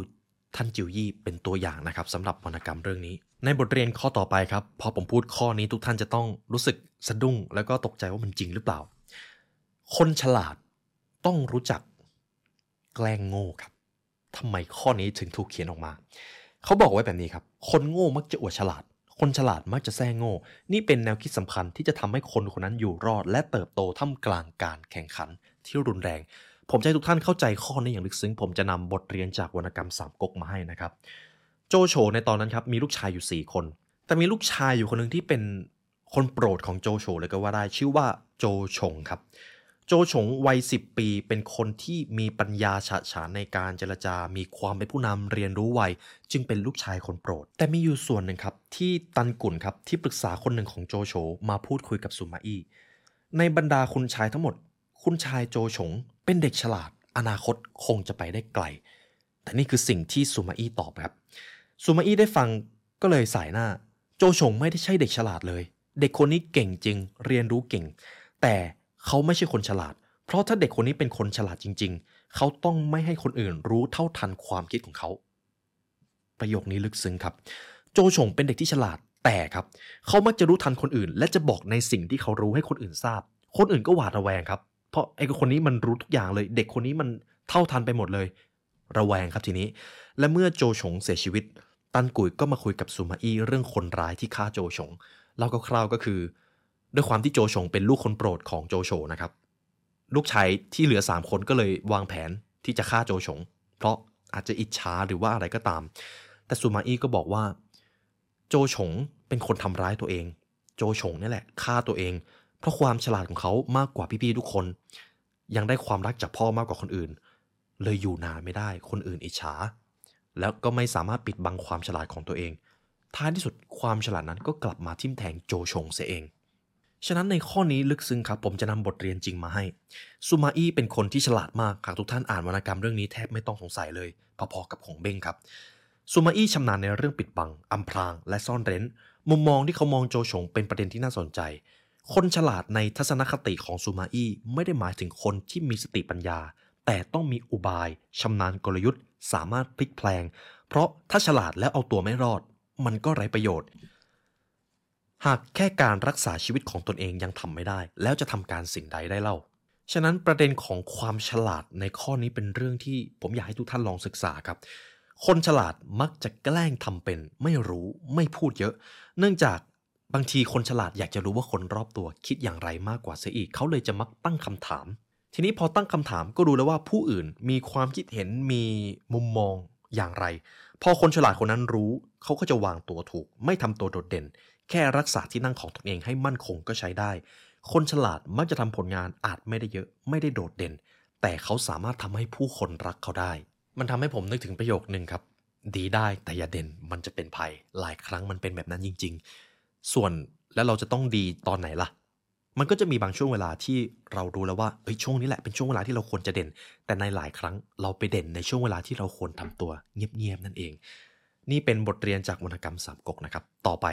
ท่านจิวยี่เป็นตัวอย่างนะครับสำหรับวรรณกรรมเรื่องนี้ ในบทเรียนข้อต่อไปครับ พอผมพูดข้อนี้ทุกท่านจะต้องรู้สึกสะดุ้ง แล้วก็ตกใจว่ามันจริงหรือเปล่า คนฉลาดต้องรู้จักแกล้งโง่ครับทำไมข้อนี้ถึงถูกเขียนออกมา เขาบอกไว้แบบนี้ครับ คนโง่มักจะอวดฉลาด คนฉลาดมักจะแซ่โง่ นี่เป็นแนวคิดสำคัญที่จะทำให้คนคนนั้นอยู่รอด และเติบโตท่ามกลางการแข่งขันที่รุนแรง ผมจะให้ทุกท่านเข้าใจข้อนี้อย่างลึกซึ้ง ผมจะนำบทเรียนจากวรรณกรรมสามก๊กมาให้นะครับ โจโฉในตอนนั้นครับมีลูกชายอยู่ 4 คน แต่มีลูกชายอยู่คนหนึ่งที่เป็นคนโปรดของโจโฉเลยก็ว่าได้ชื่อว่าโจชงครับ โจฉงวัย 10 ปีเป็นคนที่มีปัญญาฉะฉานในการเจรจา มีความเป็นผู้นำเรียนรู้ไว จึงเป็นลูกชายคนโปรด แต่มีอยู่ส่วนหนึ่งครับ ที่ตันกุ่นครับ ที่ปรึกษาคนหนึ่งของโจโฉมาพูดคุยกับสุมาอี้ในบรรดาคุณชายทั้งหมด คุณชายโจฉงเป็นเด็กฉลาด อนาคตคงจะไปได้ไกล แต่นี่คือสิ่งที่สุมาอี้ตอบครับสุมาอี้ได้ฟังก็เลยสายหน้า โจฉงไม่ได้ใช่เด็กฉลาดเลย เด็กคนนี้เก่งจริง เรียนรู้เก่ง แต่ เขาไม่ใช่คนฉลาด เพราะถ้าเด็กคนนี้เป็นคนฉลาดจริง ๆ เขาต้องไม่ให้คนอื่นรู้เท่าทันความคิดของเขา ประโยคนี้ลึกซึ้งครับ โจฉงเป็นเด็กที่ฉลาดแต่ครับ เขามักจะรู้ทันคนอื่น และจะบอกในสิ่งที่เขารู้ให้คนอื่นทราบ คนอื่นก็หวาดระแวงครับ เพราะไอ้คนนี้มันรู้ทุกอย่างเลย เด็กคนนี้มันเท่าทันไปหมดเลย ระแวงครับทีนี้ และเมื่อโจฉงเสียชีวิต ตันกุยก็มาคุยกับซูมาอี้เรื่องคนร้ายที่ฆ่าโจฉงเล่าคร่าวๆก็คือ ด้วยความที่โจฉงเป็นลูกคนโปรดของโจโฉนะครับ ลูกชายที่เหลือ 3 คนก็เลยวางแผนที่จะฆ่าโจฉงเพราะอาจจะอิจฉาหรือว่าอะไรก็ตาม แต่ซูมาอี้ก็บอกว่า โจฉงเป็นคนทำร้ายตัวเอง โจฉงนี่แหละฆ่าตัวเอง เพราะความฉลาดของเขามากกว่าพี่ๆทุกคน ยังได้ความรักจากพ่อมากกว่าคนอื่น เลยอยู่นานไม่ได้คนอื่นอิจฉาแล้วก็ไม่สามารถปิดบังความฉลาดของตัวเอง ท้ายที่สุดความฉลาดนั้นก็กลับมาทิ่มแทงโจชงเสียเอง ฉะนั้นในข้อนี้ลึกซึ้งครับผมจะนำบทเรียนจริงมาให้ ซูมาอี้เป็นคนที่ฉลาดมากหากทุกท่านอ่านวรรณกรรมเรื่องนี้แทบไม่ต้องสงสัยเลย พอๆกับของเบ้งครับ ซูมาอี้ชำนาญในเรื่องปิดบัง อำพราง และซ่อนเร้น มุมมองที่เขามองโจชงเป็นประเด็นที่น่าสนใจ คนฉลาดในทัศนคติของซูมาอี้ไม่ได้หมายถึงคนที่มีสติปัญญา แต่ต้องมีอุบายชำนาญกลยุทธ์ สามารถพลิกแพลง เพราะถ้าฉลาดแล้วเอาตัวไม่รอด มันก็ไร้ประโยชน์ หากแค่การรักษาชีวิตของตนเองยังทำไม่ได้ แล้วจะทำการสิ่งใดได้เล่า ฉะนั้นประเด็นของความฉลาดในข้อนี้เป็นเรื่องที่ผมอยากให้ทุกท่านลองศึกษาครับ คนฉลาดมักจะแกล้งทำเป็น ไม่รู้ไม่พูดเยอะ เนื่องจากบางทีคนฉลาดอยากจะรู้ว่าคนรอบตัวคิดอย่างไรมากกว่าเสียอีก เขาเลยจะมักตั้งคำถาม ทีนี้พอตั้งคำถามก็รู้แล้วว่าผู้อื่นมีความคิดเห็นมีมุมมองอย่างไร พอคนฉลาดคนนั้นรู้ เขาก็จะวางตัวถูก ไม่ทำตัวโดดเด่น แค่รักษาที่นั่งของตนเองให้มั่นคงก็ใช้ได้ คนฉลาดมักจะทำผลงานอาจไม่ได้เยอะไม่ได้โดดเด่น แต่เขาสามารถทำให้ผู้คนรักเขาได้ มันทำให้ผมนึกถึงประโยคนึงครับ ดีได้แต่อย่าเด่นมันจะเป็นภัย หลายครั้งมันเป็นแบบนั้นจริง ๆ ส่วนแล้วเราจะต้องดีตอนไหนล่ะ มันก็จะมีบางช่วงเวลาที่เรารู้แล้วว่าเอ้ยช่วงนี้แหละเป็นช่วงเวลาที่เราควรจะเด่น แต่ในหลายครั้งเราไปเด่นในช่วงเวลาที่เราควรทำตัวเงียบๆนั่นเอง นี่เป็นบทเรียนจากวรรณกรรมสามก๊กนะครับ ต่อไป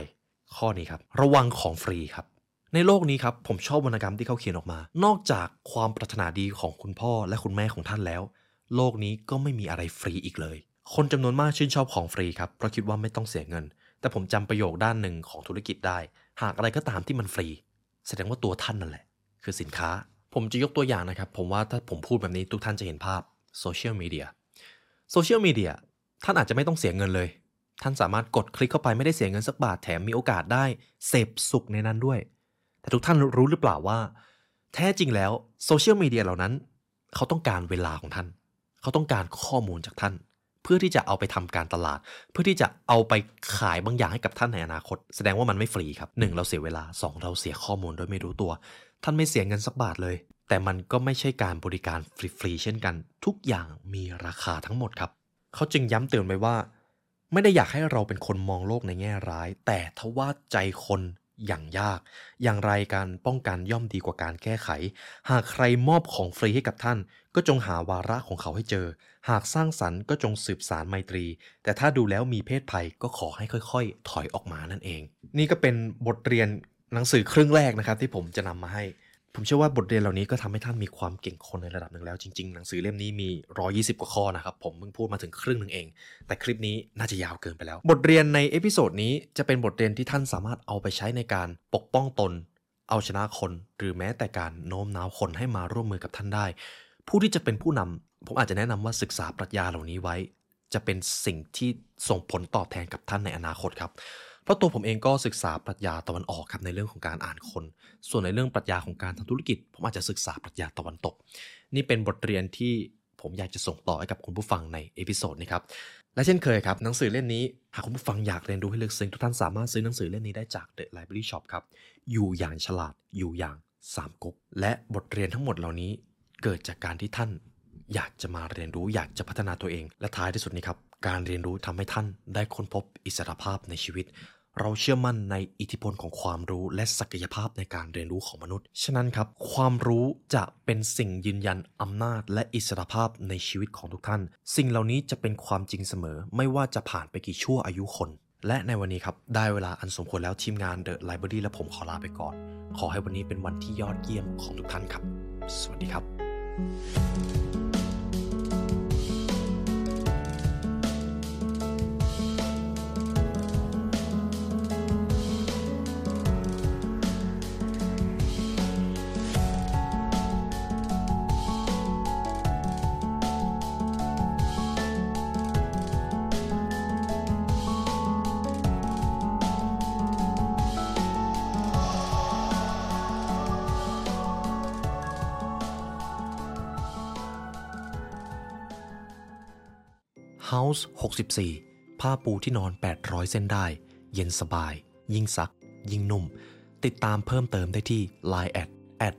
ข้อนี้ครับ ระวังของฟรีครับ ในโลกนี้ครับ ผมชอบวรรณกรรมที่เขาเขียนออกมา นอกจากความปรารถนาดีของคุณพ่อและคุณแม่ของท่านแล้ว โลกนี้ก็ไม่มีอะไรฟรีอีกเลย คนจำนวนมากชื่นชอบของฟรีครับ เพราะคิดว่าไม่ต้องเสียเงิน แต่ผมจำประโยคด้านหนึ่งของธุรกิจได้ หากอะไรก็ตามที่มันฟรี แสดงว่าตัวท่านนั่นแหละ คือสินค้า ผมจะยกตัวอย่างนะครับ ผมว่าถ้าผมพูดแบบนี้ทุกท่านจะเห็นภาพโซเชียลมีเดียโซเชียลมีเดียท่านอาจจะไม่ต้องเสียเงินเลย ท่านสามารถกดคลิกเข้าไปไม่ได้เสียเงินสักบาทแถมมีโอกาสได้เสพสุขในนั้นด้วย แต่ทุกท่านรู้หรือเปล่าว่า แท้จริงแล้วโซเชียลมีเดียเหล่านั้น เขาต้องการเวลาของท่าน เขาต้องการข้อมูลจากท่าน เพื่อที่จะเอาไปทำการตลาด เพื่อที่จะเอาไปขายบางอย่างให้กับท่านในอนาคต แสดงว่ามันไม่ฟรีครับหนึ่งเราเสียเวลาสองเราเสียข้อมูลโดยไม่รู้ตัว ท่านไม่เสียเงินสักบาทเลย แต่มันก็ไม่ใช่การบริการฟรีๆเช่นกัน ทุกอย่างมีราคาทั้งหมดครับ เขาจึงย้ำเตือนไว้ว่า ไม่ได้อยากให้เราเป็นคนมองโลกในแง่ร้าย แต่ทว่าใจคนอย่างยาก อย่างไรการป้องกันย่อมดีกว่าการแก้ไข หากใครมอบของฟรีให้กับท่าน ก็จงหาวาระของเขาให้เจอ หากสร้างสรรค์ก็จงสืบสานไมตรี แต่ถ้าดูแล้วมีเภทภัยก็ขอให้ค่อยๆ ถอยออกมานั่นเอง นี่ก็เป็นบทเรียนหนังสือครึ่งแรกนะครับที่ผมจะนำมาให้ ผมเชื่อว่าบทเรียนเหล่านี้ก็ทำให้ท่านมีความเก่งคนในระดับหนึ่งแล้ว จริง ๆ หนังสือเล่มนี้มี 120 กว่าข้อนะครับ ผมเพิ่งพูดมาถึงครึ่งหนึ่งเอง แต่คลิปนี้น่าจะยาวเกินไปแล้ว บทเรียนใน episode นี้จะเป็นบทเรียนที่ท่านสามารถเอาไปใช้ในการปกป้องตน เอาชนะคน หรือแม้แต่การโน้มน้าวคนให้มาร่วมมือกับท่านได้ ผู้ที่จะเป็นผู้นำผมอาจจะแนะนำว่าศึกษาปรัชญาเหล่านี้ไว้ จะเป็นสิ่งที่ส่งผลตอบแทนกับท่านในอนาคตครับ เพราะตัวผมเองก็ศึกษาปรัชญาตะวันออกครับในเรื่องของการอ่านคน ส่วนในเรื่องปรัชญาของการทำธุรกิจ ผมอาจจะศึกษาปรัชญาตะวันตก นี่เป็นบทเรียนที่ผมอยากจะส่งต่อให้กับคุณผู้ฟังใน episode นี้ครับ และเช่นเคยครับ หนังสือเล่มนี้ หากคุณผู้ฟังอยากเรียนรู้ให้ลึกซึ้งทุกท่านสามารถซื้อหนังสือเล่มนี้ได้จาก The Library Shop ครับ อยู่อย่างฉลาด อยู่อย่างสามก๊ก และบทเรียนทั้งหมดเหล่านี้ เกิดจากการที่ท่าน อยากจะมาเรียนรู้ อยากจะพัฒนาตัวเอง และท้ายที่สุดนี้ครับ การเรียนรู้ทำให้ท่านได้ค้นพบอิสรภาพในชีวิต เราเชื่อมั่นในอิทธิพลของความรู้และศักยภาพในการเรียนรู้ของมนุษย์ ฉะนั้นครับ ความรู้จะเป็นสิ่งยืนยันอำนาจและอิสรภาพในชีวิตของทุกท่าน สิ่งเหล่านี้จะเป็นความจริงเสมอ ไม่ว่าจะผ่านไปกี่ชั่วอายุคน และในวันนี้ครับ ได้เวลาอันสมควรแล้วทีมงาน The Library และผมขอลาไปก่อน ขอให้วันนี้เป็นวันที่ยอดเยี่ยมของทุกท่านครับ สวัสดีครับ ส์ 64 ผ้าปูที่นอน 800 เส้นได้ เย็นสบาย ยิ่งซัก ยิ่งนุ่ม ติดตามเพิ่มเติมได้ที่ Line at at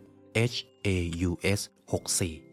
h a u s 64